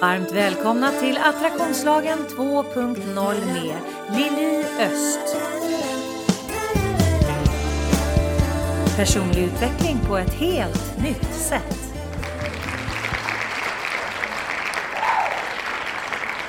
Varmt välkomna till Attraktionslagen 2.0 med Lili Öst. Personlig utveckling på ett helt nytt sätt.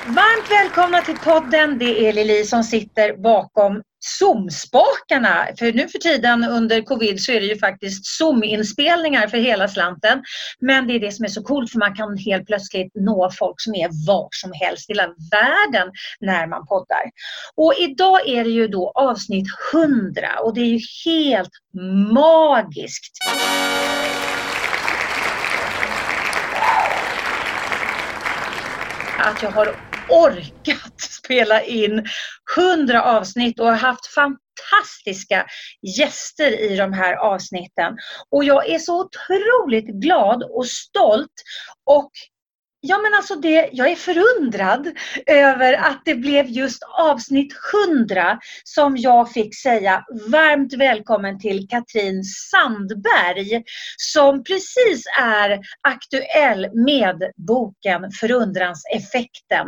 Varmt välkomna till podden. Det är Lili som sitter bakom Zoom-spakarna. För nu för tiden under covid så är det ju faktiskt Zoom-inspelningar för hela slanten. Men det är det som är så coolt för man kan helt plötsligt nå folk som är var som helst i hela världen när man poddar. Och idag är det ju då avsnitt 100 och det är ju helt magiskt. Att jag har orkat spela in hundra avsnitt och har haft fantastiska gäster i de här avsnitten. Och jag är så otroligt glad och stolt och Ja men alltså det, jag är förundrad över att det blev just avsnitt 100 som jag fick säga varmt välkommen till Katrin Sandberg som precis är aktuell med boken Förundranseffekten.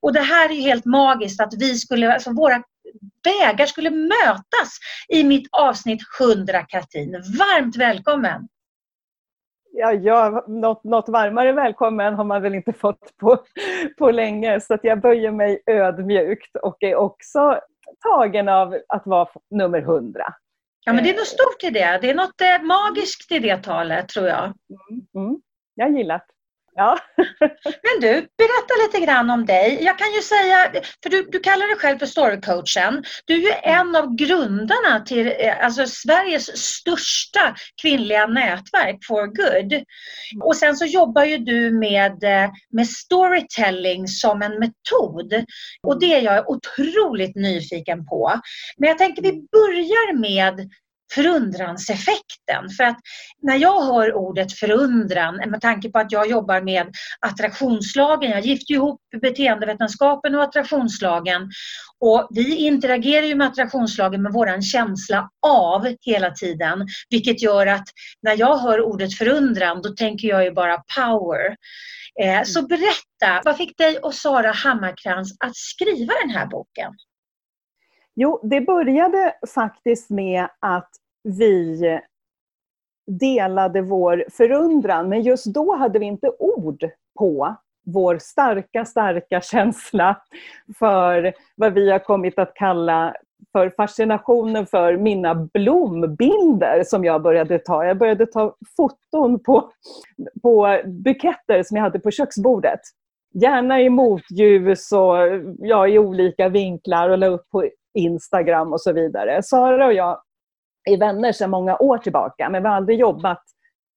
Och det här är helt magiskt att vi skulle, alltså våra vägar skulle mötas i mitt avsnitt 100 Katrin. Varmt välkommen! Ja, ja något, något varmare välkommen har man väl inte fått på, på länge så att jag böjer mig ödmjukt och är också tagen av att vara nummer hundra. Ja men det är något stort i det. Det är något eh, magiskt i det talet tror jag. Mm, mm. Jag gillar det. Ja. Men du, berätta lite grann om dig. Jag kan ju säga, för du, du kallar dig själv för storycoachen. Du är ju en av grundarna till eh, alltså, Sveriges största kvinnliga nätverk, For Good. Och sen så jobbar ju du med, eh, med storytelling som en metod. Och det är jag otroligt nyfiken på. Men jag tänker vi börjar med förundranseffekten. För att när jag hör ordet förundran, med tanke på att jag jobbar med attraktionslagen, jag gifter ihop beteendevetenskapen och attraktionslagen och vi interagerar ju med attraktionslagen med våran känsla av hela tiden. Vilket gör att när jag hör ordet förundran då tänker jag ju bara power. Eh, så berätta, vad fick dig och Sara Hammarkrans att skriva den här boken? Jo, det började faktiskt med att vi delade vår förundran, men just då hade vi inte ord på vår starka, starka känsla för vad vi har kommit att kalla för fascinationen för mina blombilder som jag började ta. Jag började ta foton på, på buketter som jag hade på köksbordet. Gärna i motljus och ja, i olika vinklar och la upp på Instagram och så vidare. Sara och jag är vänner sedan många år tillbaka, men vi har aldrig jobbat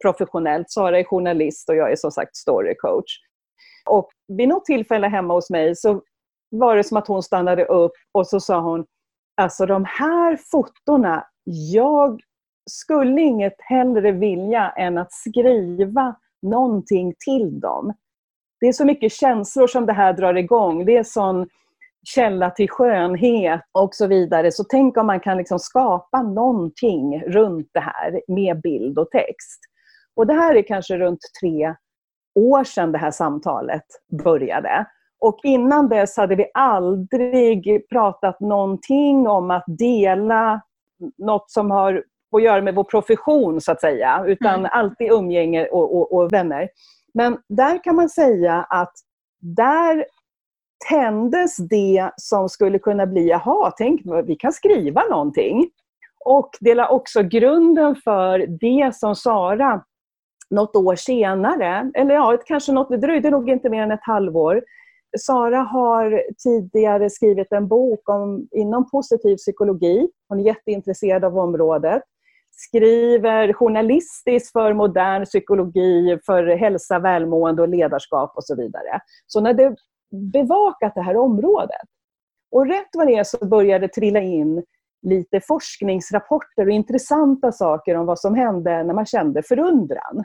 professionellt. Sara är journalist och jag är som sagt storycoach. Och vid något tillfälle hemma hos mig så var det som att hon stannade upp och så sa hon, alltså de här fotona, jag skulle inget hellre vilja än att skriva någonting till dem. Det är så mycket känslor som det här drar igång. Det är sån källa till skönhet och så vidare. Så tänk om man kan liksom skapa någonting runt det här med bild och text. Och det här är kanske runt tre år sedan det här samtalet började. Och innan dess hade vi aldrig pratat någonting om att dela något som har att göra med vår profession, så att säga. Utan mm. alltid umgänge och, och, och vänner. Men där kan man säga att där tändes det som skulle kunna bli, jaha, tänk vi kan skriva någonting. Och det la också grunden för det som Sara något år senare, eller ja, kanske något, det dröjde nog inte mer än ett halvår. Sara har tidigare skrivit en bok om, inom positiv psykologi. Hon är jätteintresserad av området. Skriver journalistiskt för modern psykologi, för hälsa, välmående och ledarskap och så vidare. Så när det bevakat det här området. Och rätt vad det är så började det trilla in lite forskningsrapporter och intressanta saker om vad som hände när man kände förundran.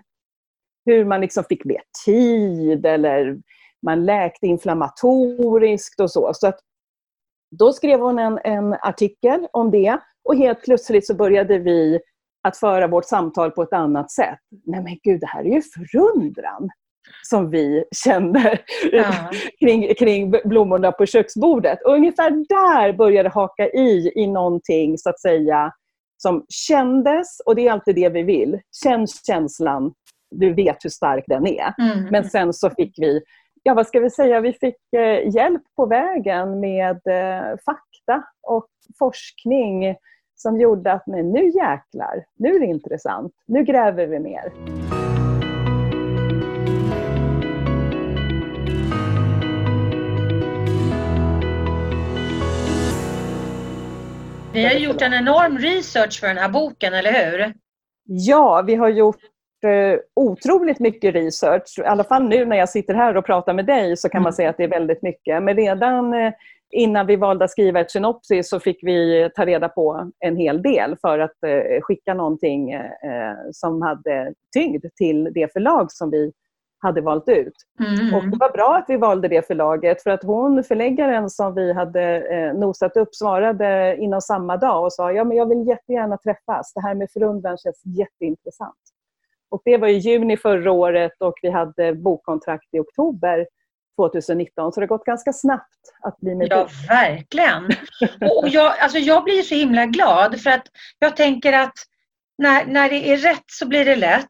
Hur man liksom fick mer tid eller man läkte inflammatoriskt och så. så att då skrev hon en, en artikel om det och helt plötsligt så började vi att föra vårt samtal på ett annat sätt. Nej men gud, det här är ju förundran som vi kände ja. kring, kring blommorna på köksbordet. Och ungefär där började haka i, i någonting så att säga som kändes, och det är alltid det vi vill. Känns känslan, du vet hur stark den är. Mm. Men sen så fick vi, ja vad ska vi säga, vi fick eh, hjälp på vägen med eh, fakta och forskning som gjorde att nej, nu jäklar, nu är det intressant, nu gräver vi mer. Ni har gjort en enorm research för den här boken, eller hur? Ja, vi har gjort eh, otroligt mycket research. I alla fall nu när jag sitter här och pratar med dig så kan mm. man säga att det är väldigt mycket. Men redan eh, innan vi valde att skriva ett synopsis så fick vi ta reda på en hel del för att eh, skicka någonting eh, som hade tyngd till det förlag som vi hade valt ut. Mm. Och det var bra att vi valde det förlaget för att hon, förläggaren som vi hade eh, nosat upp, svarade inom samma dag och sa ja men jag vill jättegärna träffas. Det här med förundran känns jätteintressant. Och det var i juni förra året och vi hade bokkontrakt i oktober 2019, så det har gått ganska snabbt att bli med Ja, verkligen. Och jag, alltså jag blir så himla glad för att jag tänker att när, när det är rätt så blir det lätt.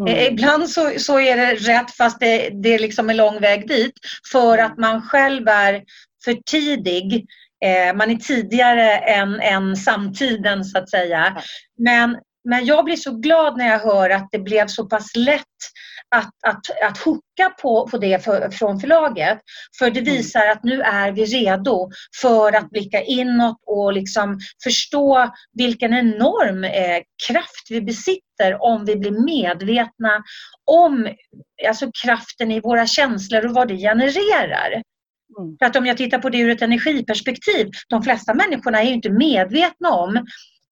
Mm. Eh, ibland så, så är det rätt fast det, det liksom är lång väg dit för att man själv är för tidig. Eh, man är tidigare än, än samtiden så att säga. Men, men jag blir så glad när jag hör att det blev så pass lätt att, att, att hooka på, på det för, från förlaget. För det mm. visar att nu är vi redo för att blicka inåt och liksom förstå vilken enorm eh, kraft vi besitter om vi blir medvetna om alltså kraften i våra känslor och vad det genererar. Mm. För att om jag tittar på det ur ett energiperspektiv, de flesta människorna är ju inte medvetna om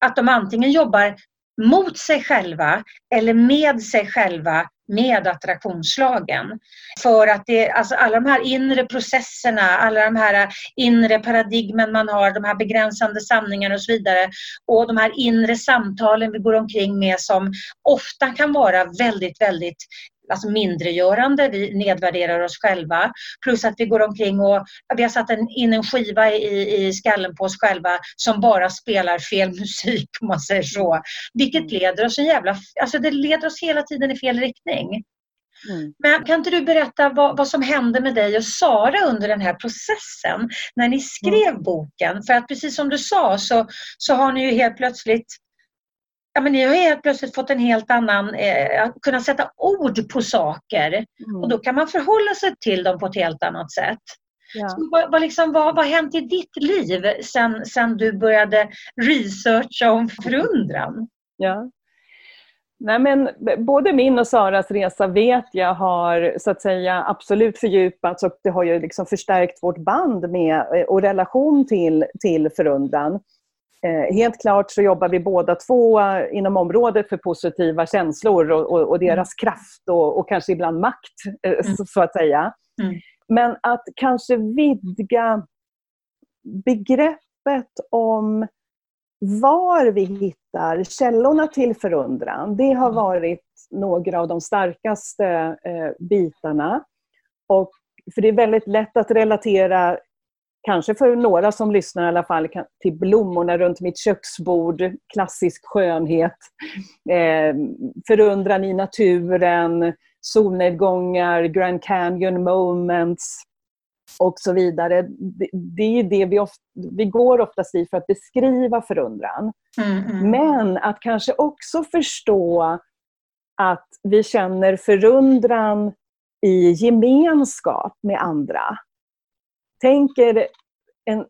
att de antingen jobbar mot sig själva eller med sig själva med attraktionslagen. För att det, alltså alla de här inre processerna, alla de här inre paradigmen man har, de här begränsande sanningarna och så vidare och de här inre samtalen vi går omkring med som ofta kan vara väldigt, väldigt alltså mindregörande, vi nedvärderar oss själva. Plus att vi går omkring och vi har satt en, in en skiva i, i skallen på oss själva som bara spelar fel musik om man säger så. Vilket mm. leder oss en jävla, alltså det leder oss hela tiden i fel riktning. Mm. Men kan inte du berätta vad, vad, som hände med dig och Sara under den här processen när ni skrev mm. boken? För att precis som du sa så, så har ni ju helt plötsligt ja, men ni har helt plötsligt fått en helt annan, eh, att kunna sätta ord på saker. Mm. Och då kan man förhålla sig till dem på ett helt annat sätt. Ja. Så vad, vad, liksom, vad, vad har hänt i ditt liv sen, sen du började researcha om förundran? Ja. Nej, men både min och Saras resa vet jag har så att säga absolut fördjupats och det har ju liksom förstärkt vårt band med eh, och relation till, till förundran. Eh, helt klart så jobbar vi båda två inom området för positiva känslor och, och, och deras mm. kraft och, och, kanske ibland makt, eh, mm. så, så, att säga. Mm. Men att kanske vidga begreppet om var vi hittar källorna till förundran, det har mm. varit några av de starkaste eh, bitarna. Och, för det är väldigt lätt att relatera kanske för några som lyssnar i alla fall, till blommorna runt mitt köksbord, klassisk skönhet, eh, förundran i naturen, solnedgångar, Grand Canyon moments och så vidare. Det, det är det vi, ofta, vi går oftast i för att beskriva förundran. Mm, mm. Men att kanske också förstå att vi känner förundran i gemenskap med andra tänker en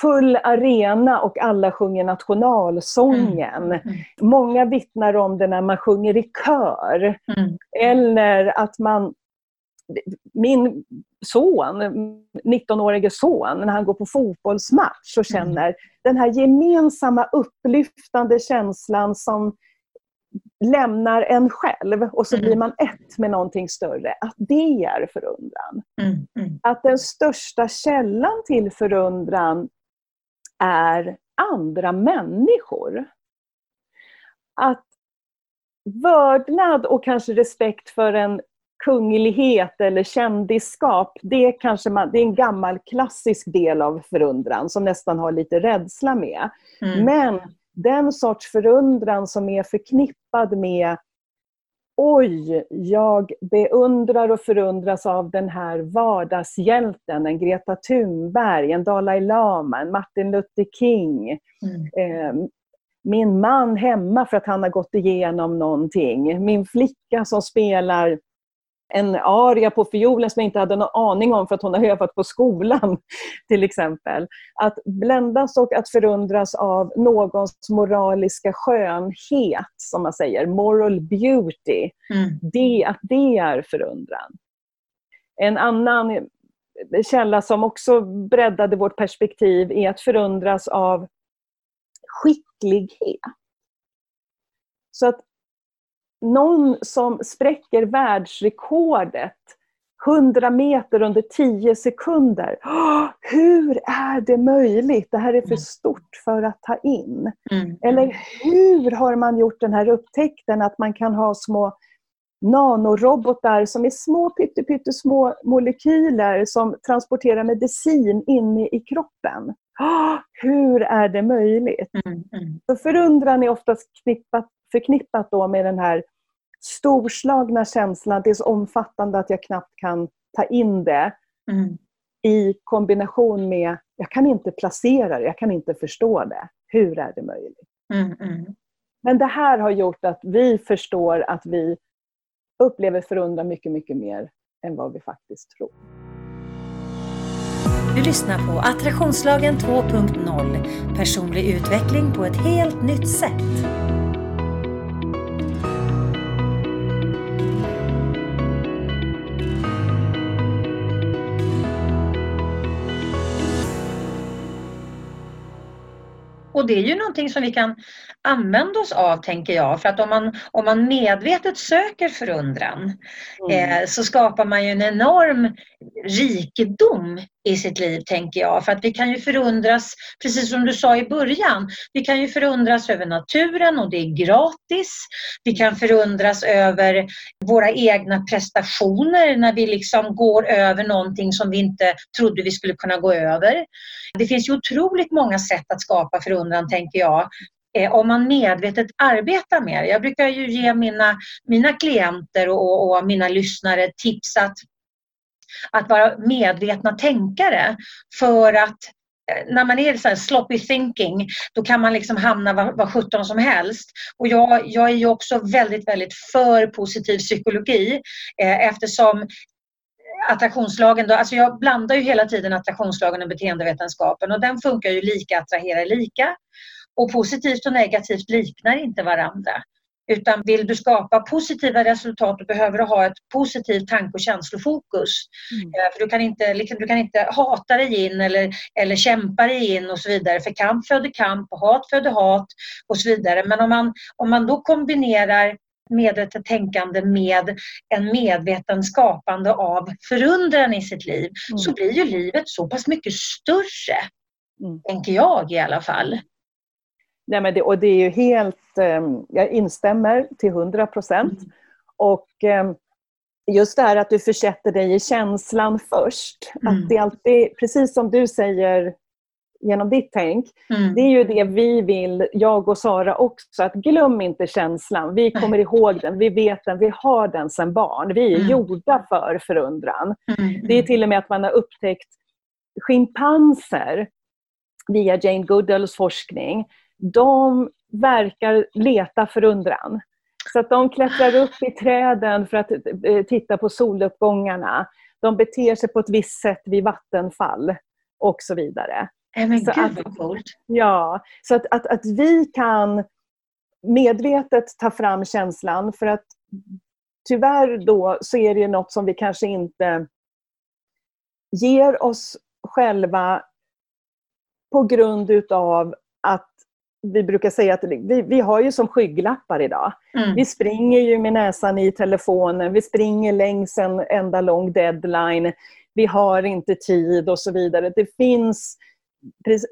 full arena och alla sjunger nationalsången. Mm. Mm. Många vittnar om det när man sjunger i kör. Mm. Eller att man... Min son, 19-årige son, när han går på fotbollsmatch och mm. känner den här gemensamma upplyftande känslan som lämnar en själv och så mm. blir man ett med någonting större. Att det är förundran. Mm. Mm. Att den största källan till förundran är andra människor. Att vördnad och kanske respekt för en kunglighet eller kändisskap, det, kanske man, det är en gammal klassisk del av förundran som nästan har lite rädsla med. Mm. Men den sorts förundran som är förknippad med Oj, jag beundrar och förundras av den här vardagshjälten, en Greta Thunberg, en Dalai Lama, en Martin Luther King. Mm. Eh, min man hemma för att han har gått igenom någonting. Min flicka som spelar en aria på fiolen som jag inte hade någon aning om för att hon har övat på skolan. till exempel. Att bländas och att förundras av någons moraliska skönhet, som man säger, moral beauty. Mm. Det, att det är förundran. En annan källa som också breddade vårt perspektiv är att förundras av skicklighet. Så att någon som spräcker världsrekordet 100 meter under 10 sekunder. hur är det möjligt? Det här är för mm. stort för att ta in. Mm. Eller hur har man gjort den här upptäckten att man kan ha små nanorobotar som är små pyttesmå molekyler som transporterar medicin inne i kroppen. hur är det möjligt? Mm. Mm. Så förundran är oftast knippat, förknippat då med den här storslagna känslan, det är så omfattande att jag knappt kan ta in det. Mm. I kombination med, jag kan inte placera det, jag kan inte förstå det. Hur är det möjligt? Mm, mm. Men det här har gjort att vi förstår att vi upplever förundran mycket, mycket mer än vad vi faktiskt tror. Du lyssnar på Attraktionslagen 2.0 Personlig utveckling på ett helt nytt sätt. Och det är ju någonting som vi kan använda oss av, tänker jag. För att om man, om man medvetet söker förundran mm. eh, så skapar man ju en enorm rikedom i sitt liv, tänker jag. För att vi kan ju förundras, precis som du sa i början, vi kan ju förundras över naturen och det är gratis. Vi kan förundras över våra egna prestationer när vi liksom går över någonting som vi inte trodde vi skulle kunna gå över. Det finns ju otroligt många sätt att skapa förundran, tänker jag eh, om man medvetet arbetar med det. Jag brukar ju ge mina, mina klienter och, och mina lyssnare tips att att vara medvetna tänkare för att eh, när man är så här sloppy thinking, då kan man liksom hamna var, var 17 som helst. Och jag, jag är ju också väldigt, väldigt för positiv psykologi eh, eftersom attraktionslagen, då, alltså jag blandar ju hela tiden attraktionslagen och beteendevetenskapen och den funkar ju lika, attraherar lika. Och positivt och negativt liknar inte varandra. Utan vill du skapa positiva resultat då behöver du ha ett positivt tanke och känslofokus. Mm. Eh, för du, kan inte, liksom, du kan inte hata dig in eller, eller kämpa dig in och så vidare. För kamp föder kamp och hat föder hat och så vidare. Men om man, om man då kombinerar medvetet tänkande med en medveten skapande av förundran i sitt liv mm. så blir ju livet så pass mycket större. Mm. Tänker jag i alla fall. Nej, men det, och det är ju helt, ehm, jag instämmer till hundra procent. Mm. Och ehm, just det här att du försätter dig i känslan först. Mm. Att det alltid, precis som du säger genom ditt tänk, mm. det är ju det vi vill, jag och Sara också, att glöm inte känslan. Vi kommer ihåg den, vi vet den, vi har den sedan barn. Vi är mm. gjorda för förundran. Mm. Det är till och med att man har upptäckt schimpanser via Jane Goodalls forskning de verkar leta förundran. Så att de klättrar upp i träden för att eh, titta på soluppgångarna. De beter sig på ett visst sätt vid vattenfall och så vidare. Men så gud vad coolt! Ja, så att, att, att vi kan medvetet ta fram känslan för att tyvärr då så är det något som vi kanske inte ger oss själva på grund utav att vi brukar säga att vi, vi har ju som skygglappar idag. Mm. Vi springer ju med näsan i telefonen, vi springer längs en enda lång deadline, vi har inte tid och så vidare. Det finns,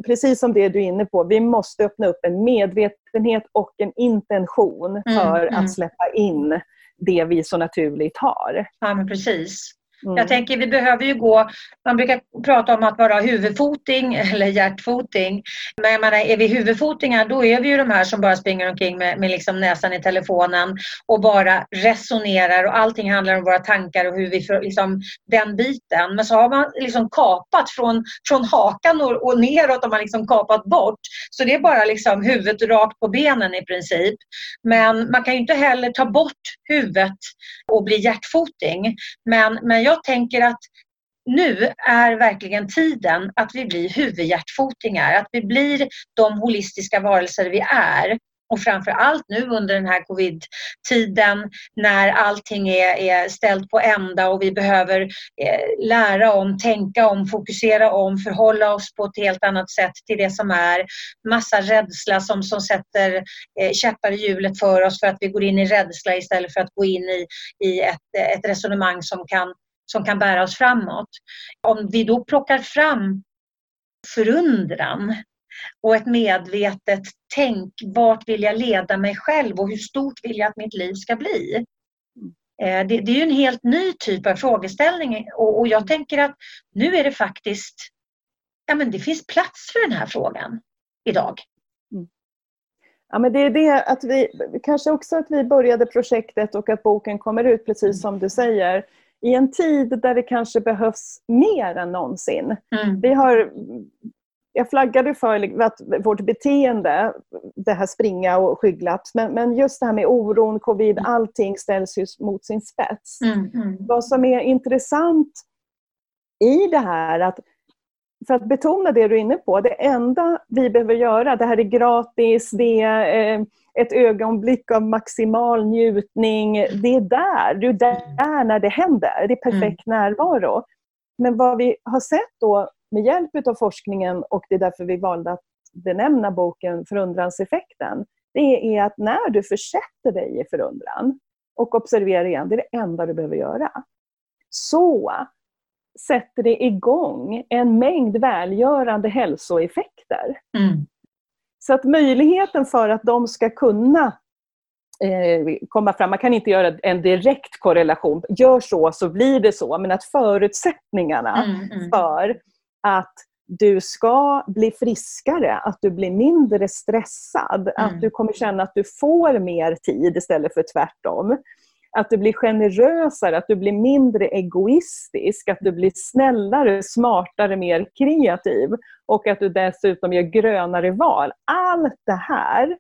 precis som det du är inne på, vi måste öppna upp en medvetenhet och en intention mm, för mm. att släppa in det vi så naturligt har. Ja, men precis. Mm. Jag tänker vi behöver ju gå, man brukar prata om att vara huvudfoting eller hjärtfoting. Men jag menar, är vi huvudfotingar då är vi ju de här som bara springer omkring med, med liksom näsan i telefonen och bara resonerar och allting handlar om våra tankar och hur vi liksom, den biten. Men så har man liksom kapat från, från hakan och, och neråt har man liksom kapat bort. Så det är bara liksom huvudet rakt på benen i princip. Men man kan ju inte heller ta bort huvudet och bli hjärtfoting. Men, men jag jag tänker att nu är verkligen tiden att vi blir huvudhjärtfotingar, att vi blir de holistiska varelser vi är. Och framför allt nu under den här covid-tiden när allting är, är ställt på ända och vi behöver eh, lära om, tänka om, fokusera om, förhålla oss på ett helt annat sätt till det som är. Massa rädsla som, som sätter eh, käppar i hjulet för oss för att vi går in i rädsla istället för att gå in i, i ett, ett resonemang som kan som kan bära oss framåt. Om vi då plockar fram förundran och ett medvetet tänk, vart vill jag leda mig själv och hur stort vill jag att mitt liv ska bli? Eh, det, är ju en helt ny typ av frågeställning och, och, jag tänker att nu är det faktiskt, ja men det finns plats för den här frågan idag. Mm. Ja, men det är det att vi, kanske också att vi började projektet och att boken kommer ut precis som du säger i en tid där det kanske behövs mer än någonsin. Mm. Vi har, jag flaggade för att vårt beteende, det här springa och skygglapp, men, men just det här med oron, covid, mm. allting ställs just mot sin spets. Mm, mm. Vad som är intressant i det här, att för att betona det du är inne på, det enda vi behöver göra, det här är gratis, det är eh, ett ögonblick av maximal njutning. Det är där, du är där när det händer. Det är perfekt mm. närvaro. Men vad vi har sett då med hjälp av forskningen och det är därför vi valde att benämna boken Förundranseffekten. Det är att när du försätter dig i förundran och observerar igen, det är det enda du behöver göra. Så sätter det igång en mängd välgörande hälsoeffekter. Mm. Så att möjligheten för att de ska kunna eh, komma fram, man kan inte göra en direkt korrelation, gör så så blir det så, men att förutsättningarna mm, mm. för att du ska bli friskare, att du blir mindre stressad, mm. att du kommer känna att du får mer tid istället för tvärtom att du blir generösare, att du blir mindre egoistisk, att du blir snällare, smartare, mer kreativ och att du dessutom gör grönare val. Allt det här,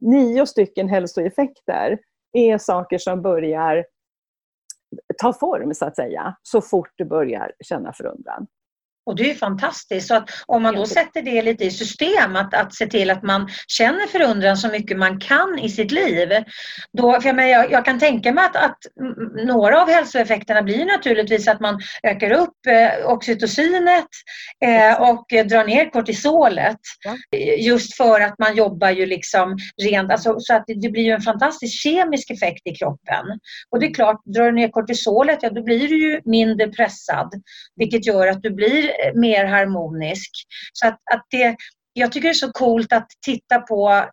nio stycken hälsoeffekter, är saker som börjar ta form så att säga, så fort du börjar känna förundran. Och det är fantastiskt. Så att om man då sätter det lite i system, att, att se till att man känner förundran så mycket man kan i sitt liv. Då, för jag, jag, jag kan tänka mig att, att, några av hälsoeffekterna blir naturligtvis att man ökar upp eh, oxytocinet eh, och drar ner kortisolet. Ja. Just för att man jobbar ju liksom rent, alltså, så att det, det blir en fantastisk kemisk effekt i kroppen. Och det är klart, drar du ner kortisolet, ja då blir du ju mindre pressad. Vilket gör att du blir mer harmonisk. Så att, att det, jag tycker det är så coolt att titta på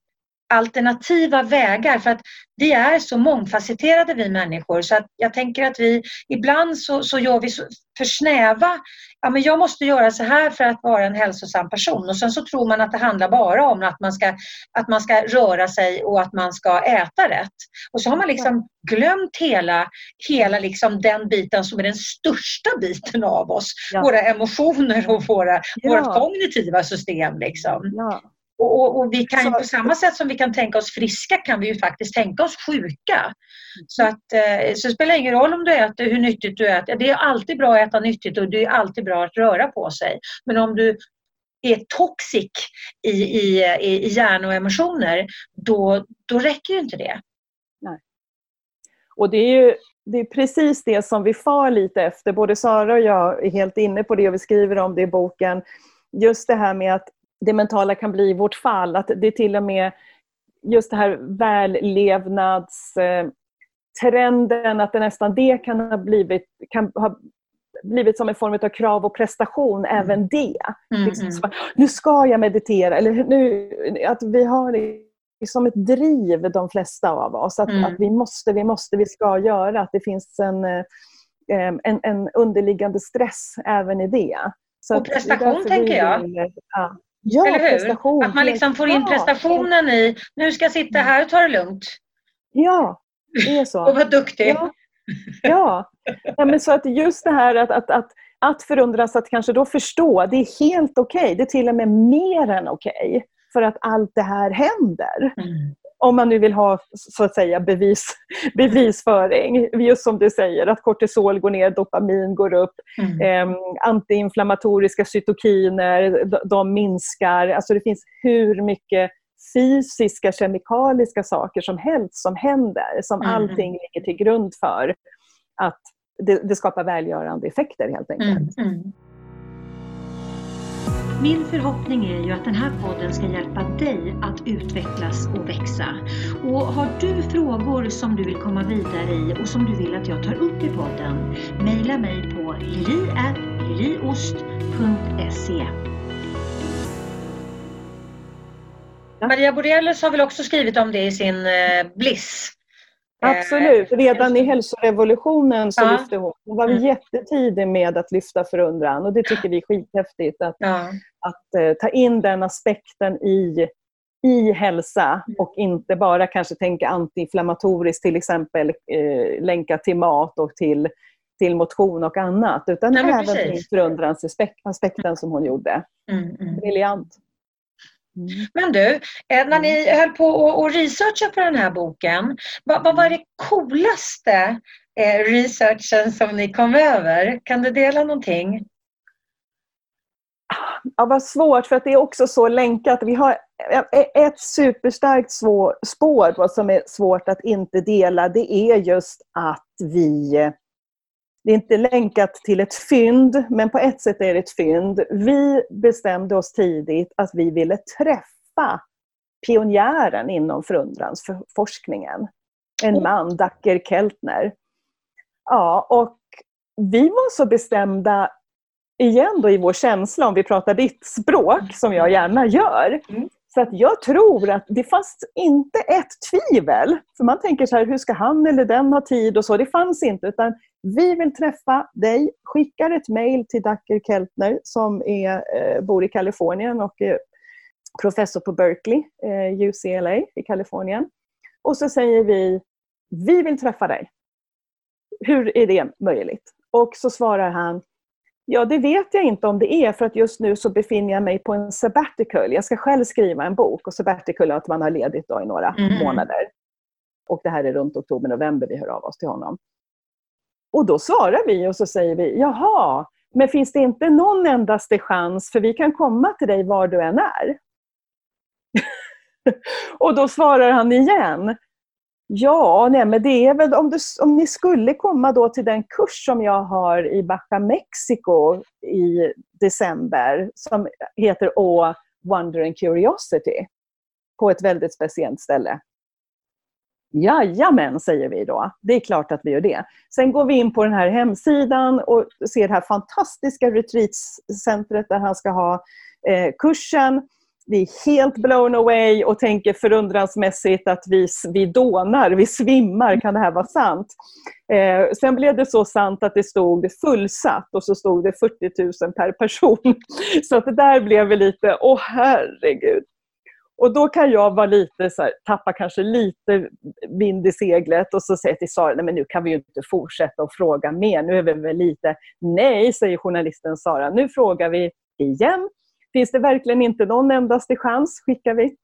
alternativa vägar för att vi är så mångfacetterade vi människor så att jag tänker att vi ibland så, så gör vi så, för snäva, ja men jag måste göra så här för att vara en hälsosam person och sen så tror man att det handlar bara om att man ska, att man ska röra sig och att man ska äta rätt. Och så har man liksom glömt hela, hela liksom den biten som är den största biten av oss. Ja. Våra emotioner och våra, ja. vårt kognitiva system. Liksom. Ja. Och, och, vi kan på samma sätt som vi kan tänka oss friska kan vi ju faktiskt tänka oss sjuka. Så, att, eh, så det spelar ingen roll om du äter, hur nyttigt du äter. Det är alltid bra att äta nyttigt och det är alltid bra att röra på sig. Men om du är toxic i, i, i hjärna och emotioner, då, då räcker ju inte det. Nej. Och det är ju det är precis det som vi far lite efter. Både Sara och jag är helt inne på det och vi skriver om det i boken. Just det här med att det mentala kan bli vårt fall. Att det är till och med just det här vällevnadstrenden, att det nästan det kan ha blivit, kan ha blivit som en form av krav och prestation, mm. även det. Mm, liksom, mm. nu ska jag meditera, eller nu, att vi har som ett driv, de flesta av oss. Att, Mm. att vi måste, vi måste, vi ska göra. Att det finns en, eh, en, en underliggande stress även i det. Så Och prestation, tänker jag. vill, ja. Ja, Eller hur? prestation. Att man liksom får in prestationen i, nu ska jag sitta här och ta det lugnt Ja, det är så. och vara duktig. Ja, ja. ja men så att just det här att, att, att, att förundras, att kanske då förstå, det är helt okej. Det är till och med mer än okej. för att allt det här händer. Mm. Om man nu vill ha så att säga bevis, bevisföring. Just som du säger, att kortisol går ner, dopamin går upp. Mm. Eh, antiinflammatoriska cytokiner, de, de minskar. Alltså det finns hur mycket fysiska, kemikaliska saker som helst som händer, som Mm. allting ligger till grund för att det, det skapar välgörande effekter helt enkelt. Mm. Min förhoppning är ju att den här podden ska hjälpa dig att utvecklas och växa. Och har du frågor som du vill komma vidare i och som du vill att jag tar upp i podden, mejla mig på liliost.se Maria Borelius har väl också skrivit om det i sin eh, Bliss. Eh, Absolut. Redan i hälsorevolutionen så Ja. lyfte hon. Hon var Mm. jättetidig med att lyfta förundran och det tycker vi är skithäftigt att, Ja. att eh, ta in den aspekten i, i hälsa och inte bara kanske tänka antiinflammatoriskt till exempel eh, länka till mat och till, till motion och annat utan Nej, även till förundransaspekten som hon gjorde. Mm, mm. Briljant. Mm. Men du, eh, när ni höll på och researcha på den här boken, vad, vad var det coolaste eh, researchen som ni kom över? Kan du dela någonting? Ja, vad svårt, för att det är också så länkat. Vi har ett superstarkt svår, spår vad som är svårt att inte dela. Det är just att vi... Det är inte länkat till ett fynd, men på ett sätt är det ett fynd. Vi bestämde oss tidigt att vi ville träffa pionjären inom förundransforskningen. En man, Dacker Keltner. Ja, och vi var så bestämda igen då i vår känsla, om vi pratar ditt språk, som jag gärna gör. Så att jag tror att det fanns inte ett tvivel. För man tänker så här, hur ska han eller den ha tid och så. Det fanns inte. Utan vi vill träffa dig, skickar ett mejl till Dacker Keltner som är, eh, bor i Kalifornien och är professor på Berkeley, eh, UCLA i Kalifornien. Och så säger vi, vi vill träffa dig. Hur är det möjligt? Och så svarar han, Ja, det vet jag inte om det är för att just nu så befinner jag mig på en sabbatical. Jag ska själv skriva en bok och sabbatical är att man har ledigt då i några Mm. månader. Och det här är runt oktober-november vi hör av oss till honom. Och då svarar vi och så säger vi, jaha, men finns det inte någon endaste chans, för vi kan komma till dig var du än är? och då svarar han igen, Ja, nej, men det är väl om, du, om ni skulle komma då till den kurs som jag har i Baja Mexico i december som heter Å, Wonder and Curiosity på ett väldigt speciellt ställe. Jajamän, säger vi då. Det är klart att vi gör det. Sen går vi in på den här hemsidan och ser det här fantastiska retreatcentret där han ska ha eh, kursen vi är helt blown away och tänker förundransmässigt att vi, vi dånar, vi svimmar, kan det här vara sant? Eh, sen blev det så sant att det stod fullsatt och så stod det 40 000 per person. Så att det där blev vi lite, åh herregud. Och då kan jag vara lite så här, tappa kanske lite vind i seglet och så säger till Sara, nej men nu kan vi ju inte fortsätta och fråga mer, nu är vi väl lite, nej säger journalisten Sara, nu frågar vi igen Finns det verkligen inte någon endaste chans, skickar vi,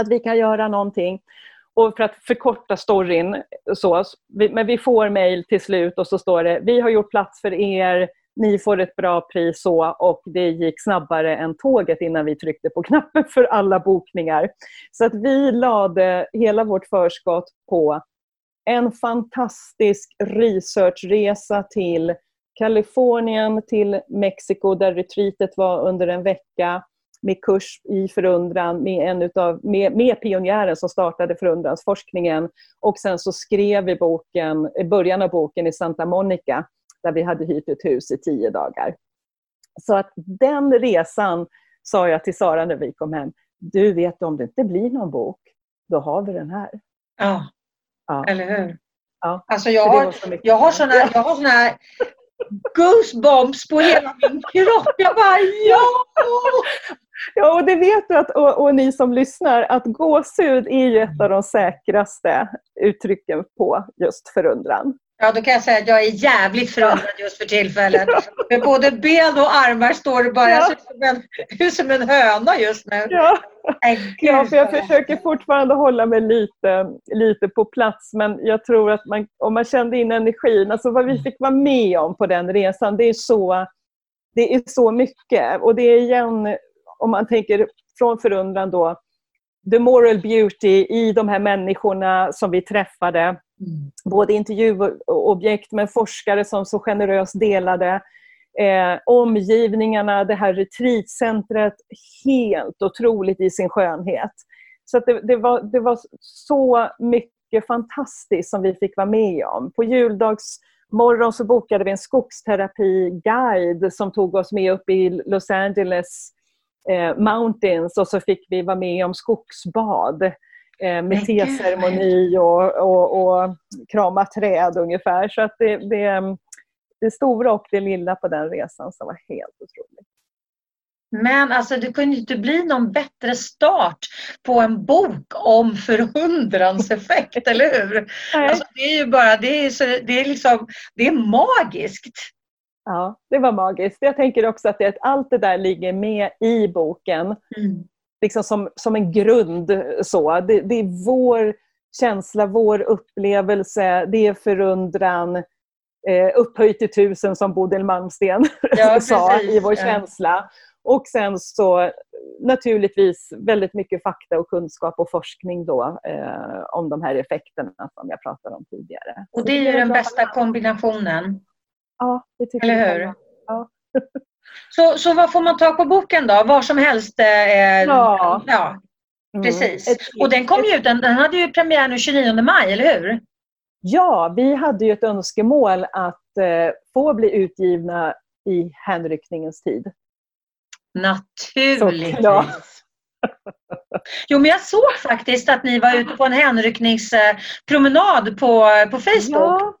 att vi kan göra någonting. Och för att förkorta storyn, så, men vi får mejl till slut och så står det, vi har gjort plats för er, ni får ett bra pris så och det gick snabbare än tåget innan vi tryckte på knappen för alla bokningar. Så att vi lade hela vårt förskott på en fantastisk researchresa till Kalifornien till Mexiko där retreatet var under en vecka med kurs i förundran med, en utav, med, med pionjären som startade förundransforskningen. Och sen så skrev vi boken, början av boken i Santa Monica där vi hade hyrt ett hus i tio dagar. Så att den resan sa jag till Sara när vi kom hem, du vet om det inte blir någon bok, då har vi den här. Ja, Ja. eller hur? Ja. Alltså jag har, jag har såna, jag har såna goosebumps på hela min kropp. Jag bara ja! Ja, och det vet du att, och, och ni som lyssnar, att gåshud är ju ett av de säkraste uttrycken på just förundran. Ja, då kan jag säga att jag är jävligt förundrad just för tillfället. Med både ben och armar står det bara. Ut som en, ut som en höna just nu. Ja, ja för jag försöker fortfarande hålla mig lite, lite på plats, men jag tror att man, om man kände in energin, alltså vad vi fick vara med om på den resan, det är så, det är så mycket. Och det är igen, om man tänker från förundran då, the moral beauty i de här människorna som vi träffade, Mm. Mm. både intervjuobjekt men forskare som så generöst delade. Eh, omgivningarna, det här retreatcentret, helt otroligt i sin skönhet. Så att det, det, var, det var så mycket fantastiskt som vi fick vara med om. På juldagsmorgon så bokade vi en skogsterapiguide som tog oss med upp i Los Angeles eh, Mountains och så fick vi vara med om skogsbad eh, med Men gud, teceremoni och, och, och krama träd ungefär. Så att det, det, det stora och det lilla på den resan som var helt otroligt. Men alltså det kunde ju inte bli någon bättre start på en bok om förundrans effekt, eller hur? Alltså, det är ju bara, det är, så, det är liksom, det är magiskt. Ja, det var magiskt. Jag tänker också att, det, att allt det där ligger med i boken liksom som, som en grund. Så. Det, det är vår känsla, vår upplevelse, det är förundran, eh, upphöjt till tusen som Bodil Malmsten Ja, sa i vår Ja. känsla. Och sen så naturligtvis väldigt mycket fakta och kunskap och forskning då eh, om de här effekterna som jag pratade om tidigare. Och det är ju den bästa kombinationen. Ja, det tycker Eller jag hur? själva. Ja. Så, så vad får man ta på boken då? Var som helst? Eh, Ja. ja, Mm. precis. Ett- Och den kom ju ut, den, den hade ju premiär nu 29 maj, eller hur? Ja, vi hade ju ett önskemål att eh, få bli utgivna i hänryckningens tid. Naturligtvis. Jo, men jag såg faktiskt att ni var ute på en hänryckningspromenad på, på Facebook. Ja,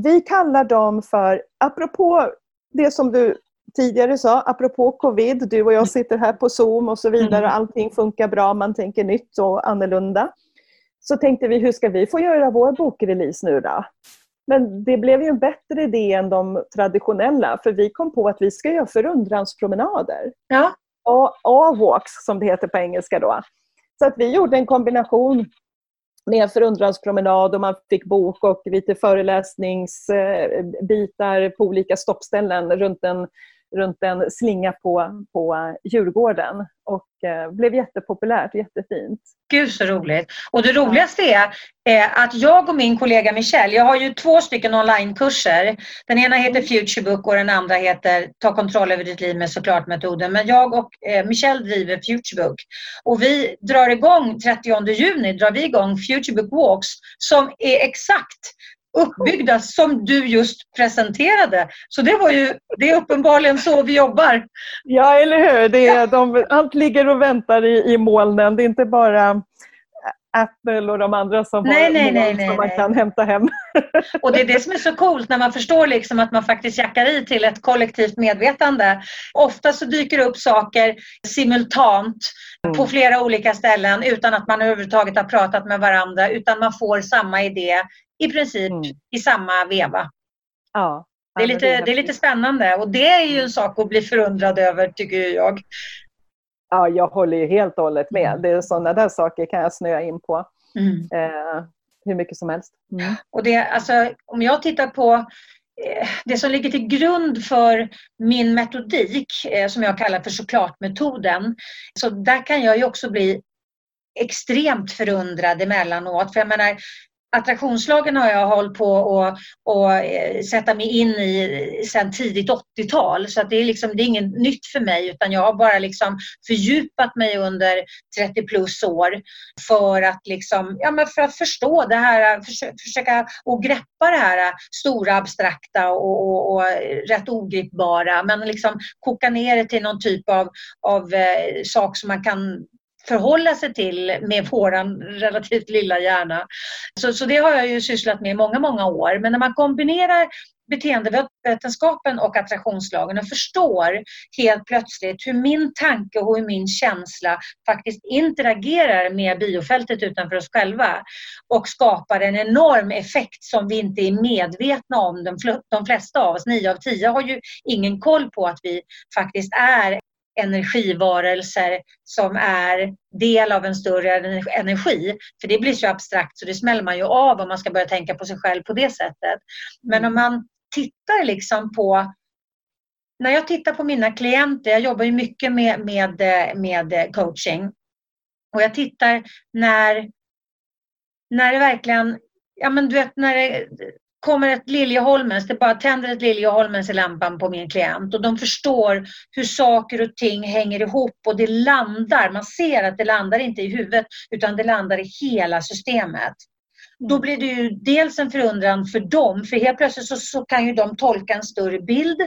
vi kallar dem för, apropå det som du tidigare sa, apropå covid, du och jag sitter här på Zoom och så vidare, Mm. allting funkar bra, man tänker nytt och annorlunda. Så tänkte vi, hur ska vi få göra vår bokrelease nu då? Men det blev ju en bättre idé än de traditionella, för vi kom på att vi ska göra förundranspromenader. Ja. A-walks som det heter på engelska då. Så att vi gjorde en kombination med en förundranspromenad och man fick bok och lite föreläsningsbitar på olika stoppställen runt en, runt en slinga på, på Djurgården. Och eh, blev jättepopulärt, jättefint. Gud så roligt. Och det roligaste är eh, att jag och min kollega Michelle, jag har ju två stycken onlinekurser. Den ena heter Futurebook och den andra heter Ta kontroll över ditt liv med såklart-metoden. Men jag och eh, Michelle driver Futurebook. Och vi drar igång 30 juni drar vi igång Futurebook Walks som är exakt uppbyggda som du just presenterade. Så det var ju, det är uppenbarligen så vi jobbar. Ja, eller hur? Det är, de, allt ligger och väntar i, i molnen. Det är inte bara Apple och de andra som Nej, har nej, nej, nej, som man kan hämta hem. Och det är det som är så coolt när man förstår liksom att man faktiskt jackar i till ett kollektivt medvetande. Ofta så dyker det upp saker simultant på flera olika ställen utan att man överhuvudtaget har pratat med varandra utan man får samma idé i princip Mm. i samma veva. Ja. Det är, lite, det är lite spännande och det är ju en sak att bli förundrad över tycker jag. Ja, jag håller ju helt och hållet med. Mm. Det är sådana där saker kan jag snöa in på Mm. eh, hur mycket som helst. Mm. Och det, alltså, om jag tittar på eh, det som ligger till grund för min metodik, eh, som jag kallar för såklart-metoden, så där kan jag ju också bli extremt förundrad emellanåt. För jag menar, attraktionslagen har jag hållit på att och, eh, sätta mig in i sedan tidigt 80-tal. Så att det, är liksom, det är inget nytt för mig utan jag har bara liksom fördjupat mig under 30 plus år för att, liksom, ja, men för att förstå det här, försöka, försöka och greppa det här stora abstrakta och, och, och rätt ogripbara men liksom koka ner det till någon typ av, av eh, sak som man kan förhålla sig till med våran relativt lilla hjärna. Så, så det har jag ju sysslat med i många, många år. Men när man kombinerar beteendevetenskapen och attraktionslagen och förstår helt plötsligt hur min tanke och hur min känsla faktiskt interagerar med biofältet utanför oss själva och skapar en enorm effekt som vi inte är medvetna om. De flesta av oss, nio av tio, har ju ingen koll på att vi faktiskt är energivarelser som är del av en större energi. För det blir så abstrakt så det smäller man ju av om man ska börja tänka på sig själv på det sättet. Men om man tittar liksom på när jag tittar på mina klienter, jag jobbar ju mycket med, med, med coaching och jag tittar när, när det verkligen, ja men du vet när det kommer ett Liljeholmens, det bara tänder ett Liljeholmens i lampan på min klient och de förstår hur saker och ting hänger ihop och det landar, man ser att det landar inte i huvudet utan det landar i hela systemet. Då blir det ju dels en förundran för dem, för helt plötsligt så, så kan ju de tolka en större bild